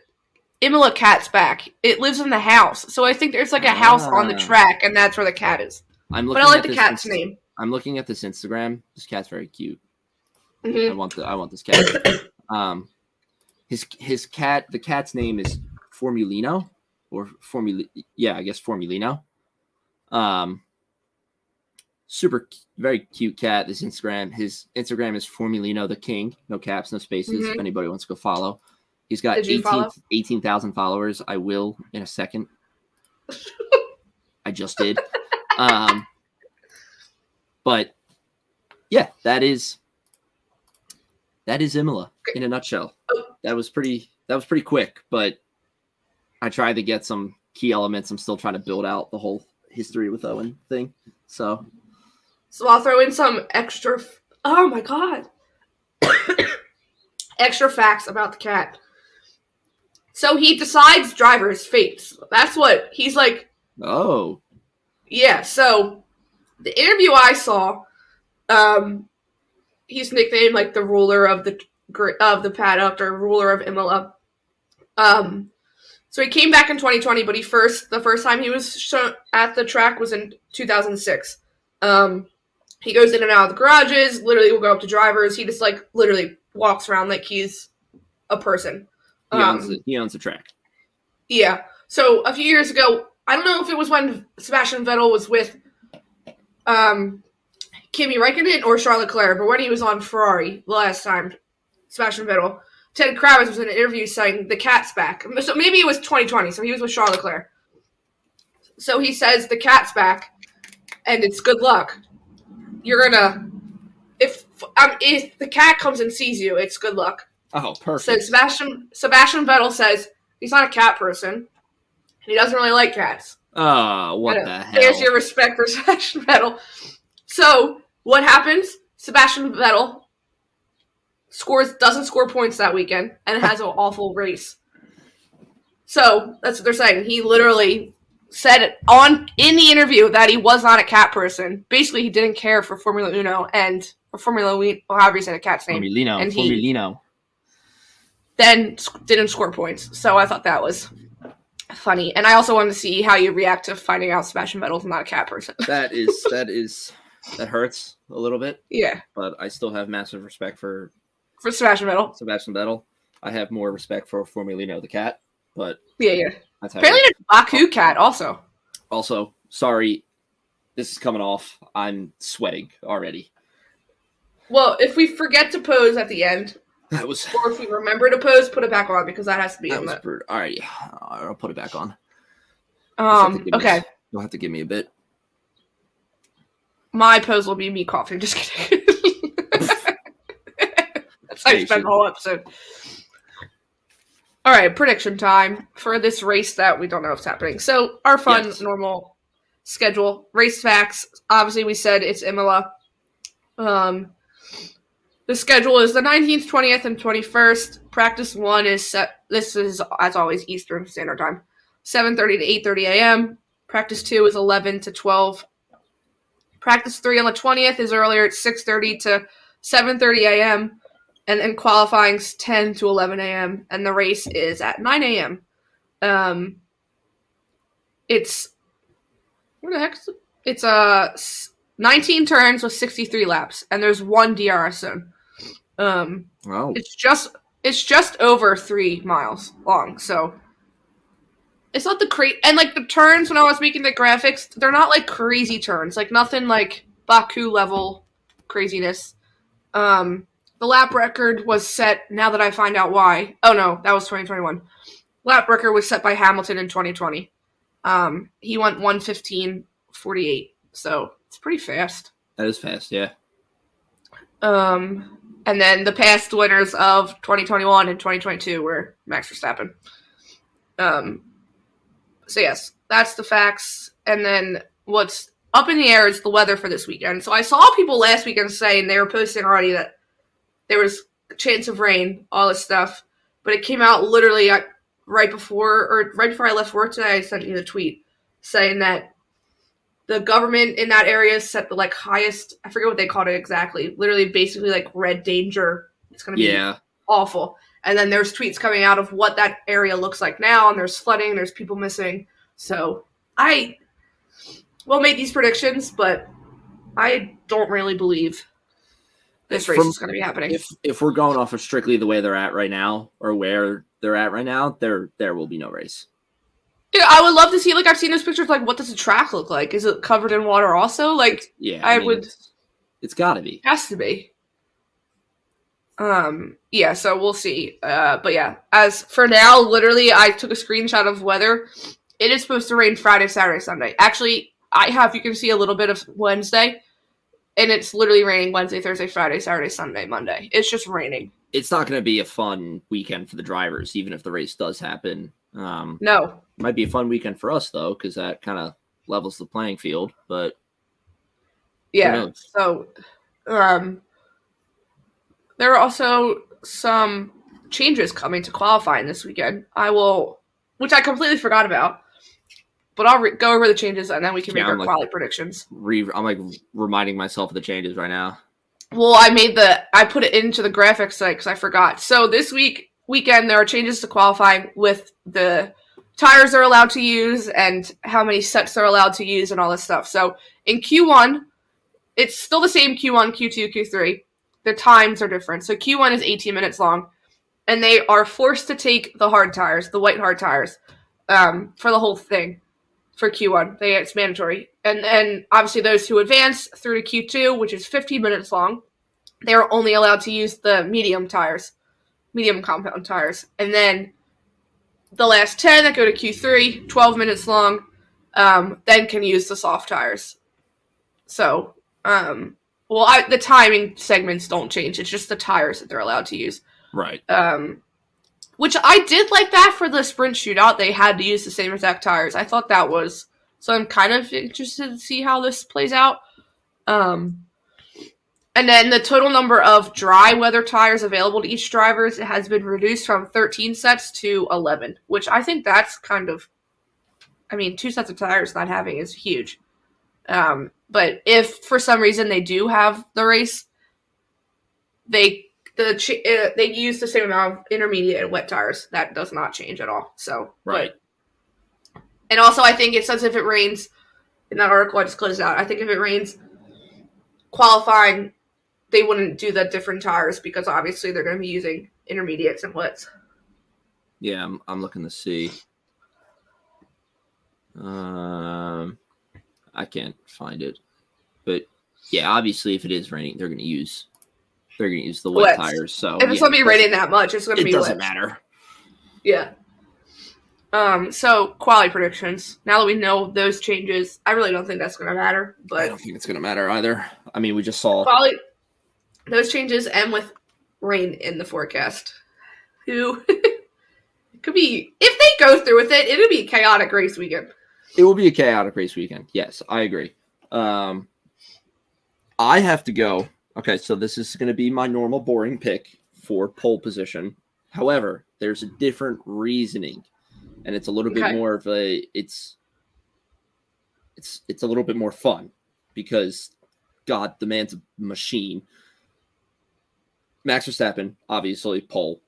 Imola cat's back. It lives in the house. So I think there's like a house on the Ah. track, and that's where the cat is. I'm looking. But I like at the this cat's Inst- name. I'm looking at this Instagram. This cat's very cute. I hmm want the I want this cat. um, his his cat. The cat's name is Formulino or Formul. Yeah, I guess Formulino. Um, super very cute cat. This Instagram. His Instagram is Formulino the King. No caps, no spaces. If Mhm. anybody wants to go follow, he's got Did you 18 follow? 18,000 followers. I will in a second. I just did. Um, but yeah, that is that is Imola in a nutshell. Oh. That was pretty that was pretty quick, but I tried to get some key elements. I'm still trying to build out the whole history with Owen thing. So So I'll throw in some extra. F- oh my god! extra facts about the cat. So he decides drivers' fates. That's what he's like. oh Yeah. So the interview I saw, um, he's nicknamed like the ruler of the of the paddock or ruler of Imola. Um, so he came back in 2020, but he first the first time he was shown at the track was in 2006. Um, he goes in and out of the garages. Literally, will go up to drivers. He just like literally walks around like he's a person. He owns Um, the, he owns the track. yeah. So a few years ago, I don't know if it was when Sebastian Vettel was with um, Kimi Räikkönen or Charles Leclerc, but when he was on Ferrari the last time, Sebastian Vettel, Ted Kravitz was in an interview saying the cat's back. So maybe it was 2020. So he was with Charles Leclerc. So he says the cat's back, and it's good luck. You're gonna if um, if the cat comes and sees you, it's good luck. Oh, perfect. So. Sebastian Sebastian Vettel says he's not a cat person. and He doesn't really like cats. Oh, what the hell? There's your respect for Sebastian Vettel. So what happens? Sebastian Vettel scores doesn't score points that weekend and has an awful race. So that's what they're saying. He literally said it on in the interview that he was not a cat person. Basically, he didn't care for Formula Uno and or Formula Uno, however you say the cat's name. Formulino. and he- Formulino. Then didn't score points. So I thought that was funny. And I also wanted to see how you react to finding out Sebastian Vettel's not a cat person. That is that is that hurts a little bit, yeah, but I still have massive respect for for Sebastian Vettel. Sebastian Vettel. I have more respect for Formulino the cat, but Yeah, yeah. that's. Apparently, it is. there's a Baku oh. cat also. Also, sorry, this is coming off. I'm sweating already. Well, if we forget to pose at the end, That was or if we remember to pose, put it back on because that has to be that was the. brutal. All right, I'll put it back on. You'll have to Um. Okay, You'll have to give me a bit. my pose will be me coughing. Just kidding. That's how you spend the whole episode. All right, prediction time for this race that we don't know if it's happening. So our fun Yes. normal schedule race facts. Obviously, we said it's Imola. Um, the schedule is the nineteenth, twentieth, and twenty-first. Practice one is set. This is as always Eastern Standard Time, seven thirty to eight thirty a.m. Practice two is eleven to twelve. Practice three on the twentieth is earlier at six thirty to seven thirty a.m. and then qualifying's ten to eleven a.m. and the race is at nine a.m. Um, it's what the heck? It's uh nineteen turns with sixty three laps, and there's one DRS zone. Um, Oh, it's just it's just over three miles long, so it's not the cra- and like the turns when I was making the graphics, they're not like crazy turns, like nothing like Baku level craziness. Um, the lap record was set. Now that I find out why, oh no, that was 2021. Lap record was set by Hamilton in 2020. Um, he went 115.48, so it's pretty fast. That is fast, yeah. Um, and then the past winners of 2021 and 2022 were Max Verstappen. Um, so yes, that's the facts. And then what's up in the air is the weather for this weekend. So I saw people last weekend saying they were posting already that there was a chance of rain, all this stuff, but it came out literally uh, right before or right before I left work today. I sent you the tweet saying that the government in that area set the like highest I forget what they called it exactly. Literally basically like red danger. It's gonna be Yeah. awful. And then there's tweets coming out of what that area looks like now, and there's flooding, there's people missing. So I will make these predictions, but I don't really believe this race From- is going to be happening. If if we're going off of strictly the way they're at right now, or where they're at right now, there there will be no race. Yeah, I would love to see. Like I've seen those pictures. Like, what does the track look like? Is it covered in water? Also, like, Yeah, I mean, would- It's, it's got to be. has to be. Um. Yeah. So we'll see. Uh. But yeah. As for now, literally, I took a screenshot of weather. It is supposed to rain Friday, Saturday, Sunday. Actually, I have. You can see a little bit of Wednesday, and it's literally raining Wednesday, Thursday, Friday, Saturday, Sunday, Monday. It's just raining. It's not going to be a fun weekend for the drivers, even if the race does happen. Um, No. Might be a fun weekend for us though, because that kind of levels the playing field. But Yeah. So, um, there are also some changes coming to qualifying this weekend. I will, which I completely forgot about, but I'll re- go over the changes and then we can Yeah, make our I'm like- quality predictions. re- I'm like reminding myself of the changes right now. Well, I made the I put it into the graphics site because I forgot. So this week weekend there are changes to qualifying with the tires they're allowed to use and how many sets they're allowed to use and all this stuff. So in Q1, it's still the same Q1, Q2, Q3. The times are different. So Q1 is 18 minutes long, and they are forced to take the hard tires, the white hard tires, um, for the whole thing. For Q1, they it's mandatory, and then obviously those who advance through to Q2, which is 15 minutes long, they are only allowed to use the medium tires, medium compound tires, and then the last 10 that go to Q3, 12 minutes long, um, then can use the soft tires. So, um, well, I, the timing segments don't change. It's just the tires that they're allowed to use. Right. Um, which I did like that for the sprint shootout. They had to use the same exact tires. I thought that was so. I'm kind of interested to see how this plays out. Um, and then the total number of dry weather tires available to each driver has been reduced from 13 sets to 11, which I think that's kind of. I mean, two sets of tires not having is huge. Um, but if for some reason they do have the race, they the ch- uh, they use the same amount of intermediate and wet tires. That does not change at all. So Right. but- and also, I think it says if it rains in that article I just closed out. I think if it rains, qualifying, they wouldn't do the different tires because obviously they're going to be using intermediates and wets. Yeah, I'm, I'm looking to see. Um, I can't find it, but yeah, obviously, if it is raining, they're going to use they're going to use the wet tires. So if it's yeah, going to be raining that much, it's going to be it doesn't wet. matter. Yeah. Um. So quality predictions. Now that we know those changes, I really don't think that's going to matter. But I don't think it's going to matter either. I mean, we just saw. quality, those changes end with rain in the forecast. Who it could be if they go through with it, it'll be a chaotic race weekend. It will be a chaotic race weekend. Yes, I agree. Um, I have to go. Okay, so this is going to be my normal boring pick for pole position. However, there's a different reasoning, and it's a little Okay. bit more of a it's it's it's a little bit more fun because God, the man's a machine. Max Verstappen, obviously pole,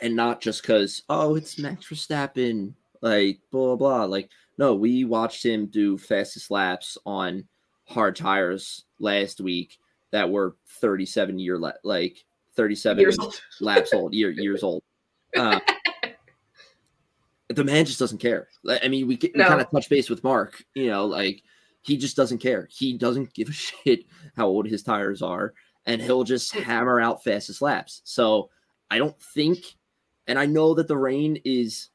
and not just because oh it's Max Verstappen, like blah blah blah. Like no, we watched him do fastest laps on hard tires last week that were 37 year la- like 37 Years old. laps old, year years old. Uh, the man just doesn't care. I mean, we, we No. kind of touch base with Mark. You know, like he just doesn't care. He doesn't give a shit how old his tires are, and he'll just hammer out fastest laps. So I don't think, and I know that the rain is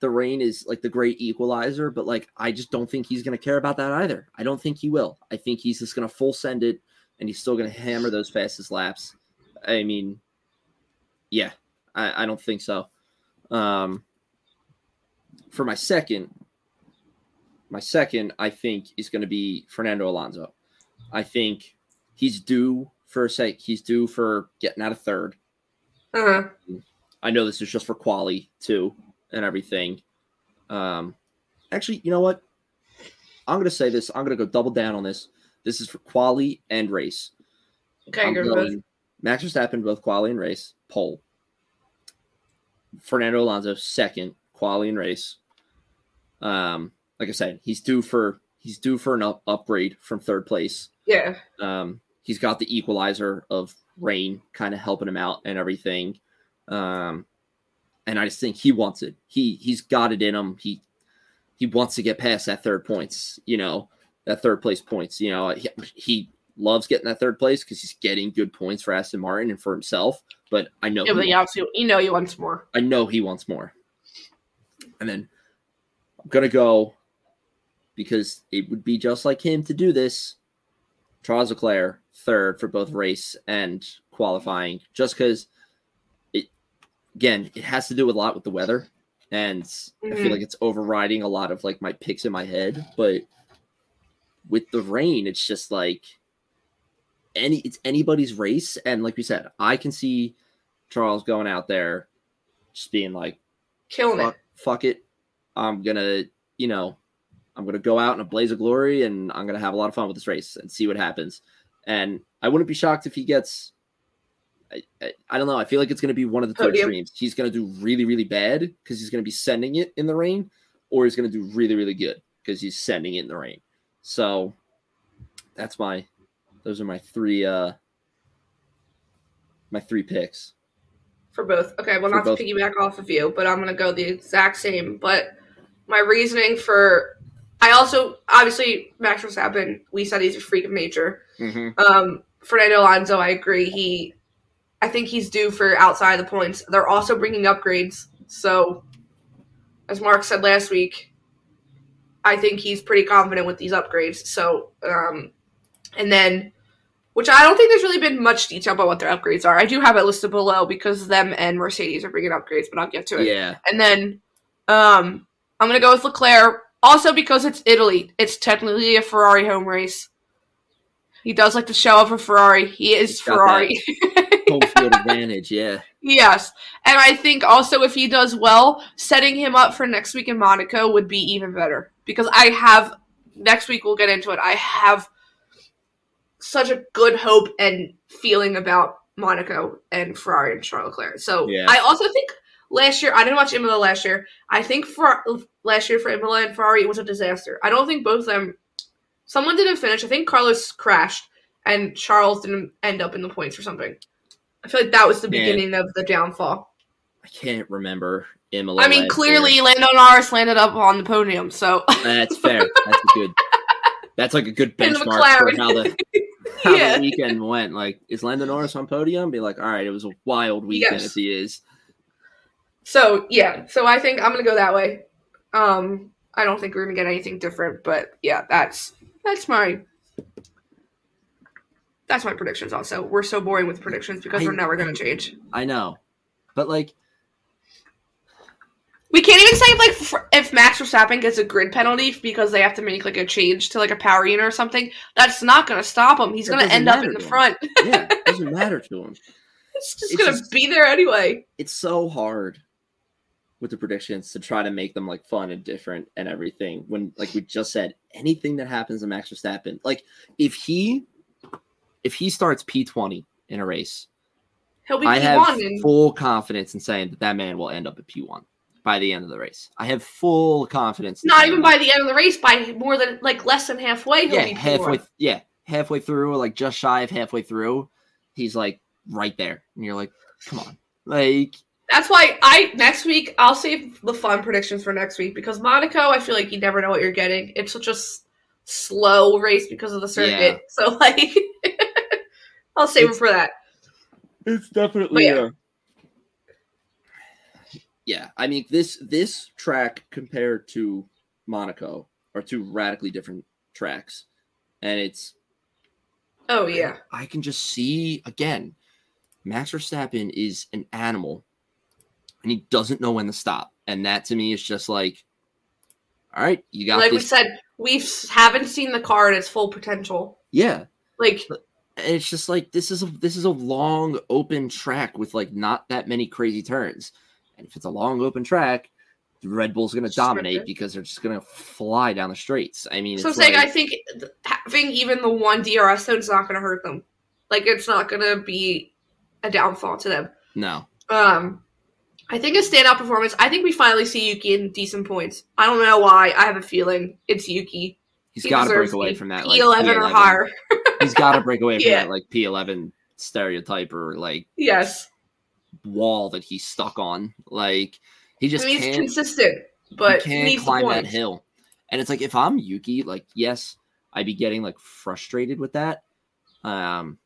the rain is like the great equalizer, but like I just don't think he's gonna care about that either. I don't think he will. I think he's just gonna full send it and he's still gonna hammer those fastest laps. I mean, yeah, I, I don't think so. Um for my second, my second, I think is gonna be Fernando Alonso. I think he's due for a sec. He's due for getting out of third. Uh-huh. I know this is just for quali too and everything. Um, actually, you know what? I'm gonna say this. I'm gonna go double down on this. This is for quali and race. Okay, I'm you're both. going Max Verstappen both quali and race pole. Fernando Alonso second quali and race. Um, like I said, he's due for he's due for an up, upgrade from third place. Yeah. Um, he's got the equalizer of rain kind of helping him out and everything. Um, and I just think he wants it. He he's got it in him. He he wants to get past that third points. You know that third place points. You know he, he loves getting that third place because he's getting good points for Aston Martin and for himself. But I know Yeah, but obviously you know he wants more. I know he wants more. And then I'm gonna go because it would be just like him to do this. Charles Leclerc third for both mm-hmm. race and qualifying, just because it again it has to do a lot with the weather, and I feel like mm-hmm. it's overriding a lot of like my picks in my head. But with the rain, it's just like any it's anybody's race, and like we said, I can see Charles going out there just being like Killing fuck, it. fuck it. I'm gonna, you know, I'm gonna go out in a blaze of glory and I'm gonna have a lot of fun with this race and see what happens. And I wouldn't be shocked if he gets. I, I, I don't know. I feel like it's gonna be one of the two Podium. extremes. He's gonna do really, really bad because he's gonna be sending it in the rain, or he's gonna do really, really good because he's sending it in the rain. So that's my. Those are my three. uh My three picks. For both. Okay, well, For not both. to piggyback off of you, but I'm going to go the exact same. But my reasoning for. I also, obviously, Max Verstappen, we said he's a freak of nature. Mm-hmm. Um, Fernando Alonso, I agree. He, I think he's due for outside the points. They're also bringing upgrades. So, as Mark said last week, I think he's pretty confident with these upgrades. So, um, and then, which I don't think there's really been much detail about what their upgrades are. I do have it listed below because them and Mercedes are bringing upgrades, but I'll get to it. Yeah. And then um, I'm going to go with Leclerc, also because it's Italy. It's technically a Ferrari home race. He does like to show off a Ferrari. He is Got Ferrari. Home field advantage. Yeah. yes. And I think also if he does well, setting him up for next week in Monaco would be even better. Because I have, next week we'll get into it, I have such a good hope and feeling about Monaco and Ferrari and Charles Leclerc. So Yeah. I also think last year I didn't watch Imola last year. I think for last year for Imola and Ferrari it was a disaster. I don't think both of them. Someone didn't finish. I think Carlos crashed and Charles didn't end up in the points or something. I feel like that was the Man. beginning of the downfall. I can't remember Imola. I mean, clearly year. Lando Norris landed up on the podium, so that's fair. That's a good. That's like a good benchmark for how the how yeah. the weekend went. Like, is Lando Norris on podium? Be like, all right, it was a wild weekend Yes. if he is. So yeah, so I think I'm gonna go that way. Um, I don't think we're gonna get anything different, but yeah, that's that's my that's my predictions. Also, we're so boring with predictions because I- we're never gonna change. I know, but like, We can't even say if, like if Max Verstappen gets a grid penalty because they have to make like a change to like a power unit or something. That's not gonna stop him. He's gonna end up in the to him. front. yeah, it doesn't matter to him. it's just gonna just- be there anyway. It's so hard with the predictions to try to make them like fun and different and everything. When like we just said, anything that happens to Max Verstappen, like if he if he starts P twenty in a race, He'll be I P have one and full confidence in saying that that man will end up at P1 by the end of the race. I have full confidence. not even by the end of the race, by more than like less than halfway. He'll yeah, be halfway. P1. Yeah, halfway through, like just shy of halfway through, he's like right there, and you're like, come on, like That's why I next week I'll save the fun predictions for next week because Monaco, I feel like you never know what you're getting. It's such a s- slow race because of the circuit. Yeah. So like, I'll save It's- it for that. it's definitely yeah. yeah. I mean this this track compared to Monaco are two radically different tracks, and it's Oh yeah. I can just see again, Max Verstappen is an animal, and he doesn't know when to stop, and that to me is just like, all right, you got Like we said, we haven't seen the car at its full potential. yeah, Like and it's just like this is a this is a long open track with like not that many crazy turns, and if it's a long open track, the Red Bull's going to dominate because they're just going to fly down the straights. I mean, so I'm saying, like, I think th- having even the one DRS zone is not going to hurt them. Like it's not going to be a downfall to them. no, Um, I think a standout performance. I think we finally see Yuki in decent points. I don't know why. I have a feeling it's Yuki. he's He got to break away from that like P11 or P11. higher. He's got to break away from Yeah. that like P11 stereotype or like Yes, wall that he's stuck on. Like he I just mean he's consistent, but he can't climb that hill. And it's like if I'm Yuki, like yes, I'd be getting like frustrated with that. Um,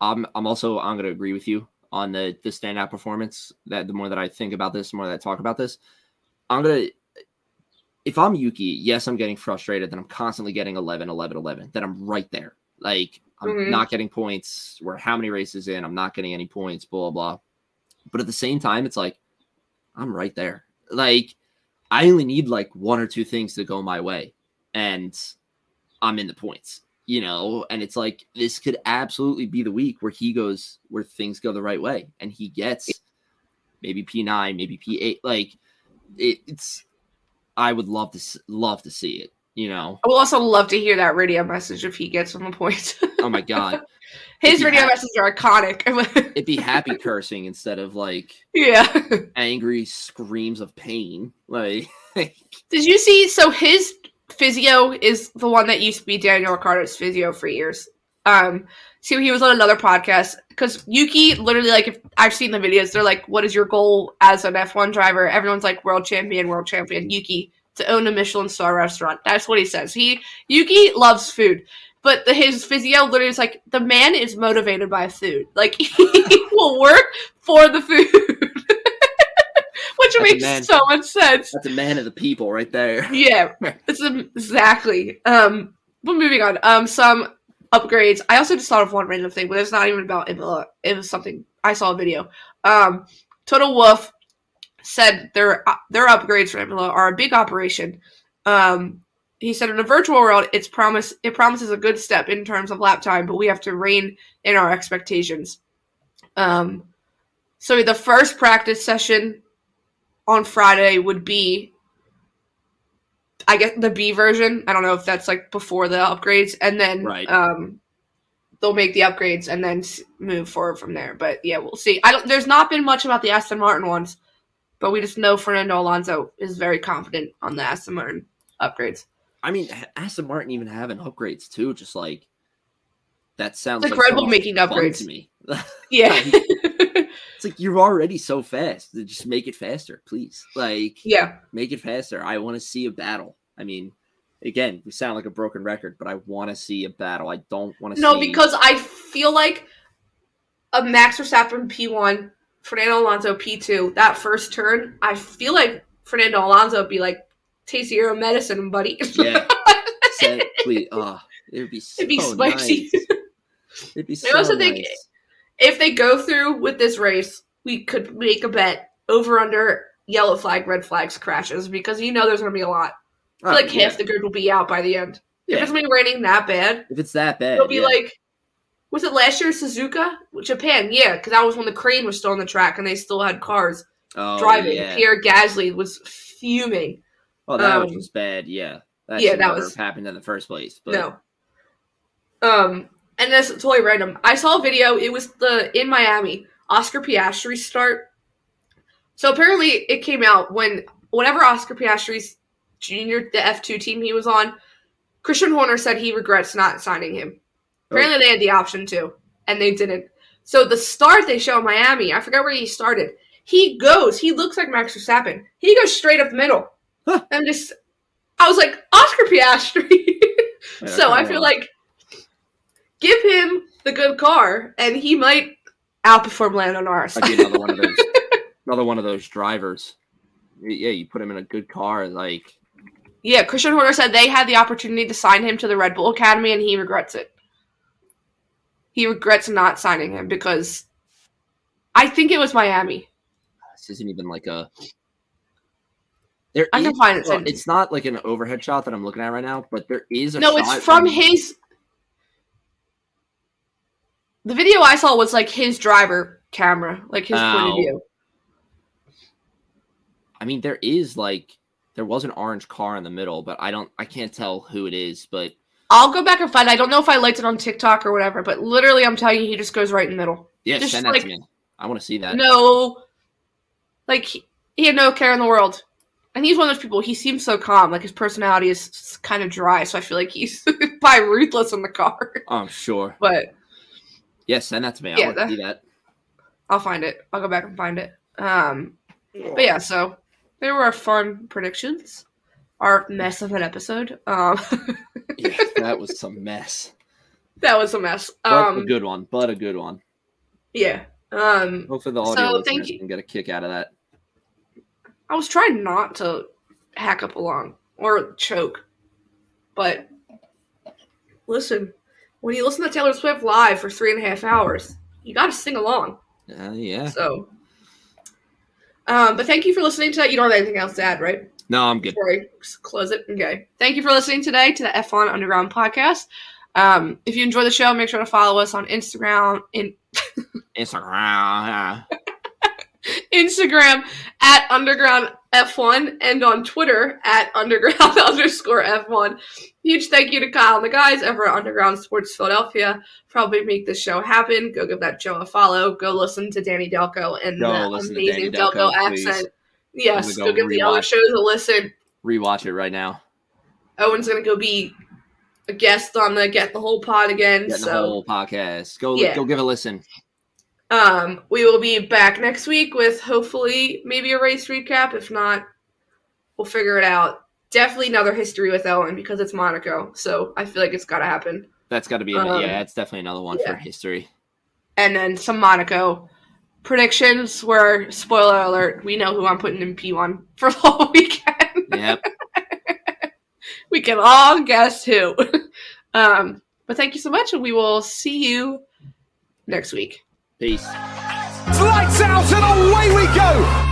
I'm I'm also I'm gonna agree with you on the the standout performance. That the more that I think about this, the more that I talk about this, I'm gonna. If I'm Yuki, yes, I'm getting frustrated that I'm constantly getting 11, 11, 11, that I'm right there. Like, I'm Mhm. not getting points. We're how many races in? I'm not getting any points, blah, blah. But at the same time, it's like, I'm right there. Like, I only need like one or two things to go my way, and I'm in the points, you know? And it's like, this could absolutely be the week where he goes, where things go the right way, and he gets maybe P9, maybe P8. Like, it, it's, I would love to, love to see it, you know? I will also love to hear that radio message if he gets some points. Oh my God. His radio messages are iconic. It'd be happy cursing instead of like yeah. angry screams of pain. Like, Did you see? So his physio is the one that used to be Daniel Ricciardo's physio for years. Um, so he was on another podcast because Yuki literally like if I've seen the videos, they're like, "What is your goal as an F1 driver?" Everyone's like, "World champion, world champion." Yuki to own a Michelin star restaurant. That's what he says. He Yuki loves food, but the, his physio literally is like the man is motivated by food. Like he will work for the food, which That's makes man. so much sense. that's a man of the people right there. Yeah, it's exactly. Um, but moving on. Um, some upgrades. I also just thought of one random thing, but it's not even about Imola. It was something I saw a video. Um, Toto Wolff said their their upgrades for Imola are a big operation. Um, he said in a virtual world, it's promise it promises a good step in terms of lap time, but we have to rein in our expectations. Um, so the first practice session on Friday would be I guess the B version. I don't know if that's like before the upgrades, and then Right. um, they'll make the upgrades and then move forward from there. But yeah, we'll see. I don't. There's not been much about the Aston Martin ones, but we just know Fernando Alonso is very confident on the Aston Martin upgrades. I mean, Aston Martin even having upgrades too. Just like that sounds It's like, like Red Bull making upgrades. to me. Yeah, it's like you're already so fast. Just make it faster, please. Like, yeah. make it faster. I want to see a battle. I mean, again, we sound like a broken record, but I want to see a battle. I don't want to No, see. because I feel like a Max Verstappen P1, Fernando Alonso P2, that first turn, I feel like Fernando Alonso would be like, taste your own medicine, buddy. yeah, said, please. Oh, it would be so It'd be spicy. nice. It'd be so I also think nice. If they go through with this race, we could make a bet over under yellow flag, red flags crashes because you know there's going to be a lot. Oh, like yeah. half the grid will be out by the end. Yeah. If it's going to be raining that bad, If it's that bad, it'll be yeah. like, was it last year Suzuka? Japan, yeah, because that was when the crane was still on the track and they still had cars oh, driving. Pierre Gasly was fuming. Oh, that was um, just bad. Yeah, that yeah, that never was- happened in the first place. But No. Um, and that's totally random. I saw a video. It was the in Miami Oscar Piastri start. So apparently, it came out when whenever Oscar Piastri's junior, the F two team he was on, Christian Horner said he regrets not signing him. Apparently, they had the option to, and they didn't. So the start they show in Miami, I forgot where he started. He goes. He looks like Max Verstappen. He goes straight up the middle. Huh. I'm just. I was like Oscar Piastri. Yeah, so I feel on. like give him the good car, and he might outperform Lando Norris. I'd be another one of those. another one of those drivers. Yeah, you put him in a good car, like Yeah, Christian Horner said they had the opportunity to sign him to the Red Bull Academy and he regrets it. He regrets not signing him because I think it was Miami. this isn't even like a. There I can is- find it. well, it's not like an overhead shot that I'm looking at right now, but there is a. No, it's from his. The video I saw was like his driver camera, like his point of Oh. view. I mean, there is like there was an orange car in the middle, but I don't, I can't tell who it is. But I'll go back and find. I don't know if I liked it on TikTok or whatever, but literally, I'm telling you, he just goes right in the middle. yeah, Just send that like- to me. I want to see that. No, like he, he had no care in the world, and he's one of those people. He seems so calm. Like his personality is kind of dry, so I feel like he's probably ruthless in the car. Oh, I'm sure. But Yeah, send that to me. I Yeah, want that- to see that. I'll find it. I'll go back and find it. Um, but yeah, so there were our fun predictions. Our mess of an episode. Um, Yeah, that was some mess. that was a mess. But a Um, good one. But a good one. yeah. Um, Hopefully, the So, thank you. can get a kick out of that. I was trying not to hack up along or choke, but listen, when you listen to Taylor Swift live for three and a half hours, you got to sing along. Uh, yeah. So, um, but thank you for listening to that. You don't have anything else to add, right? No, I'm good. Before I s- close it, okay. Thank you for listening today to the F1 Underground podcast. Um, if you enjoy the show, make sure to follow us on Instagram in Instagram. Instagram at underground F1 and on Twitter at underground underscore F1. Huge thank you to Kyle and the guys over at Underground Sports Philadelphia. Probably make this show happen. Go give that show a follow. Go listen to Danny Delco and Go the amazing Delco, Delco, accent. Yes, go, go give the other shows a listen. Rewatch it right now. Owen's gonna go be a guest on the Get the Whole Pod again. Getting so the whole podcast. Go, Yeah. go give a listen. Um, we will be back next week with hopefully maybe a race recap. If not, we'll figure it out. Definitely another history with Owen because it's Monaco, so I feel like it's got to happen. That's got to be. Um, yeah, that's definitely another one yeah. for history. And then some Monaco predictions. Where spoiler alert, we know who I'm putting in P1 for the whole weekend. Yep. we can all guess who. um, but thank you so much, and we will see you next week. Peace. Lights out and away we go.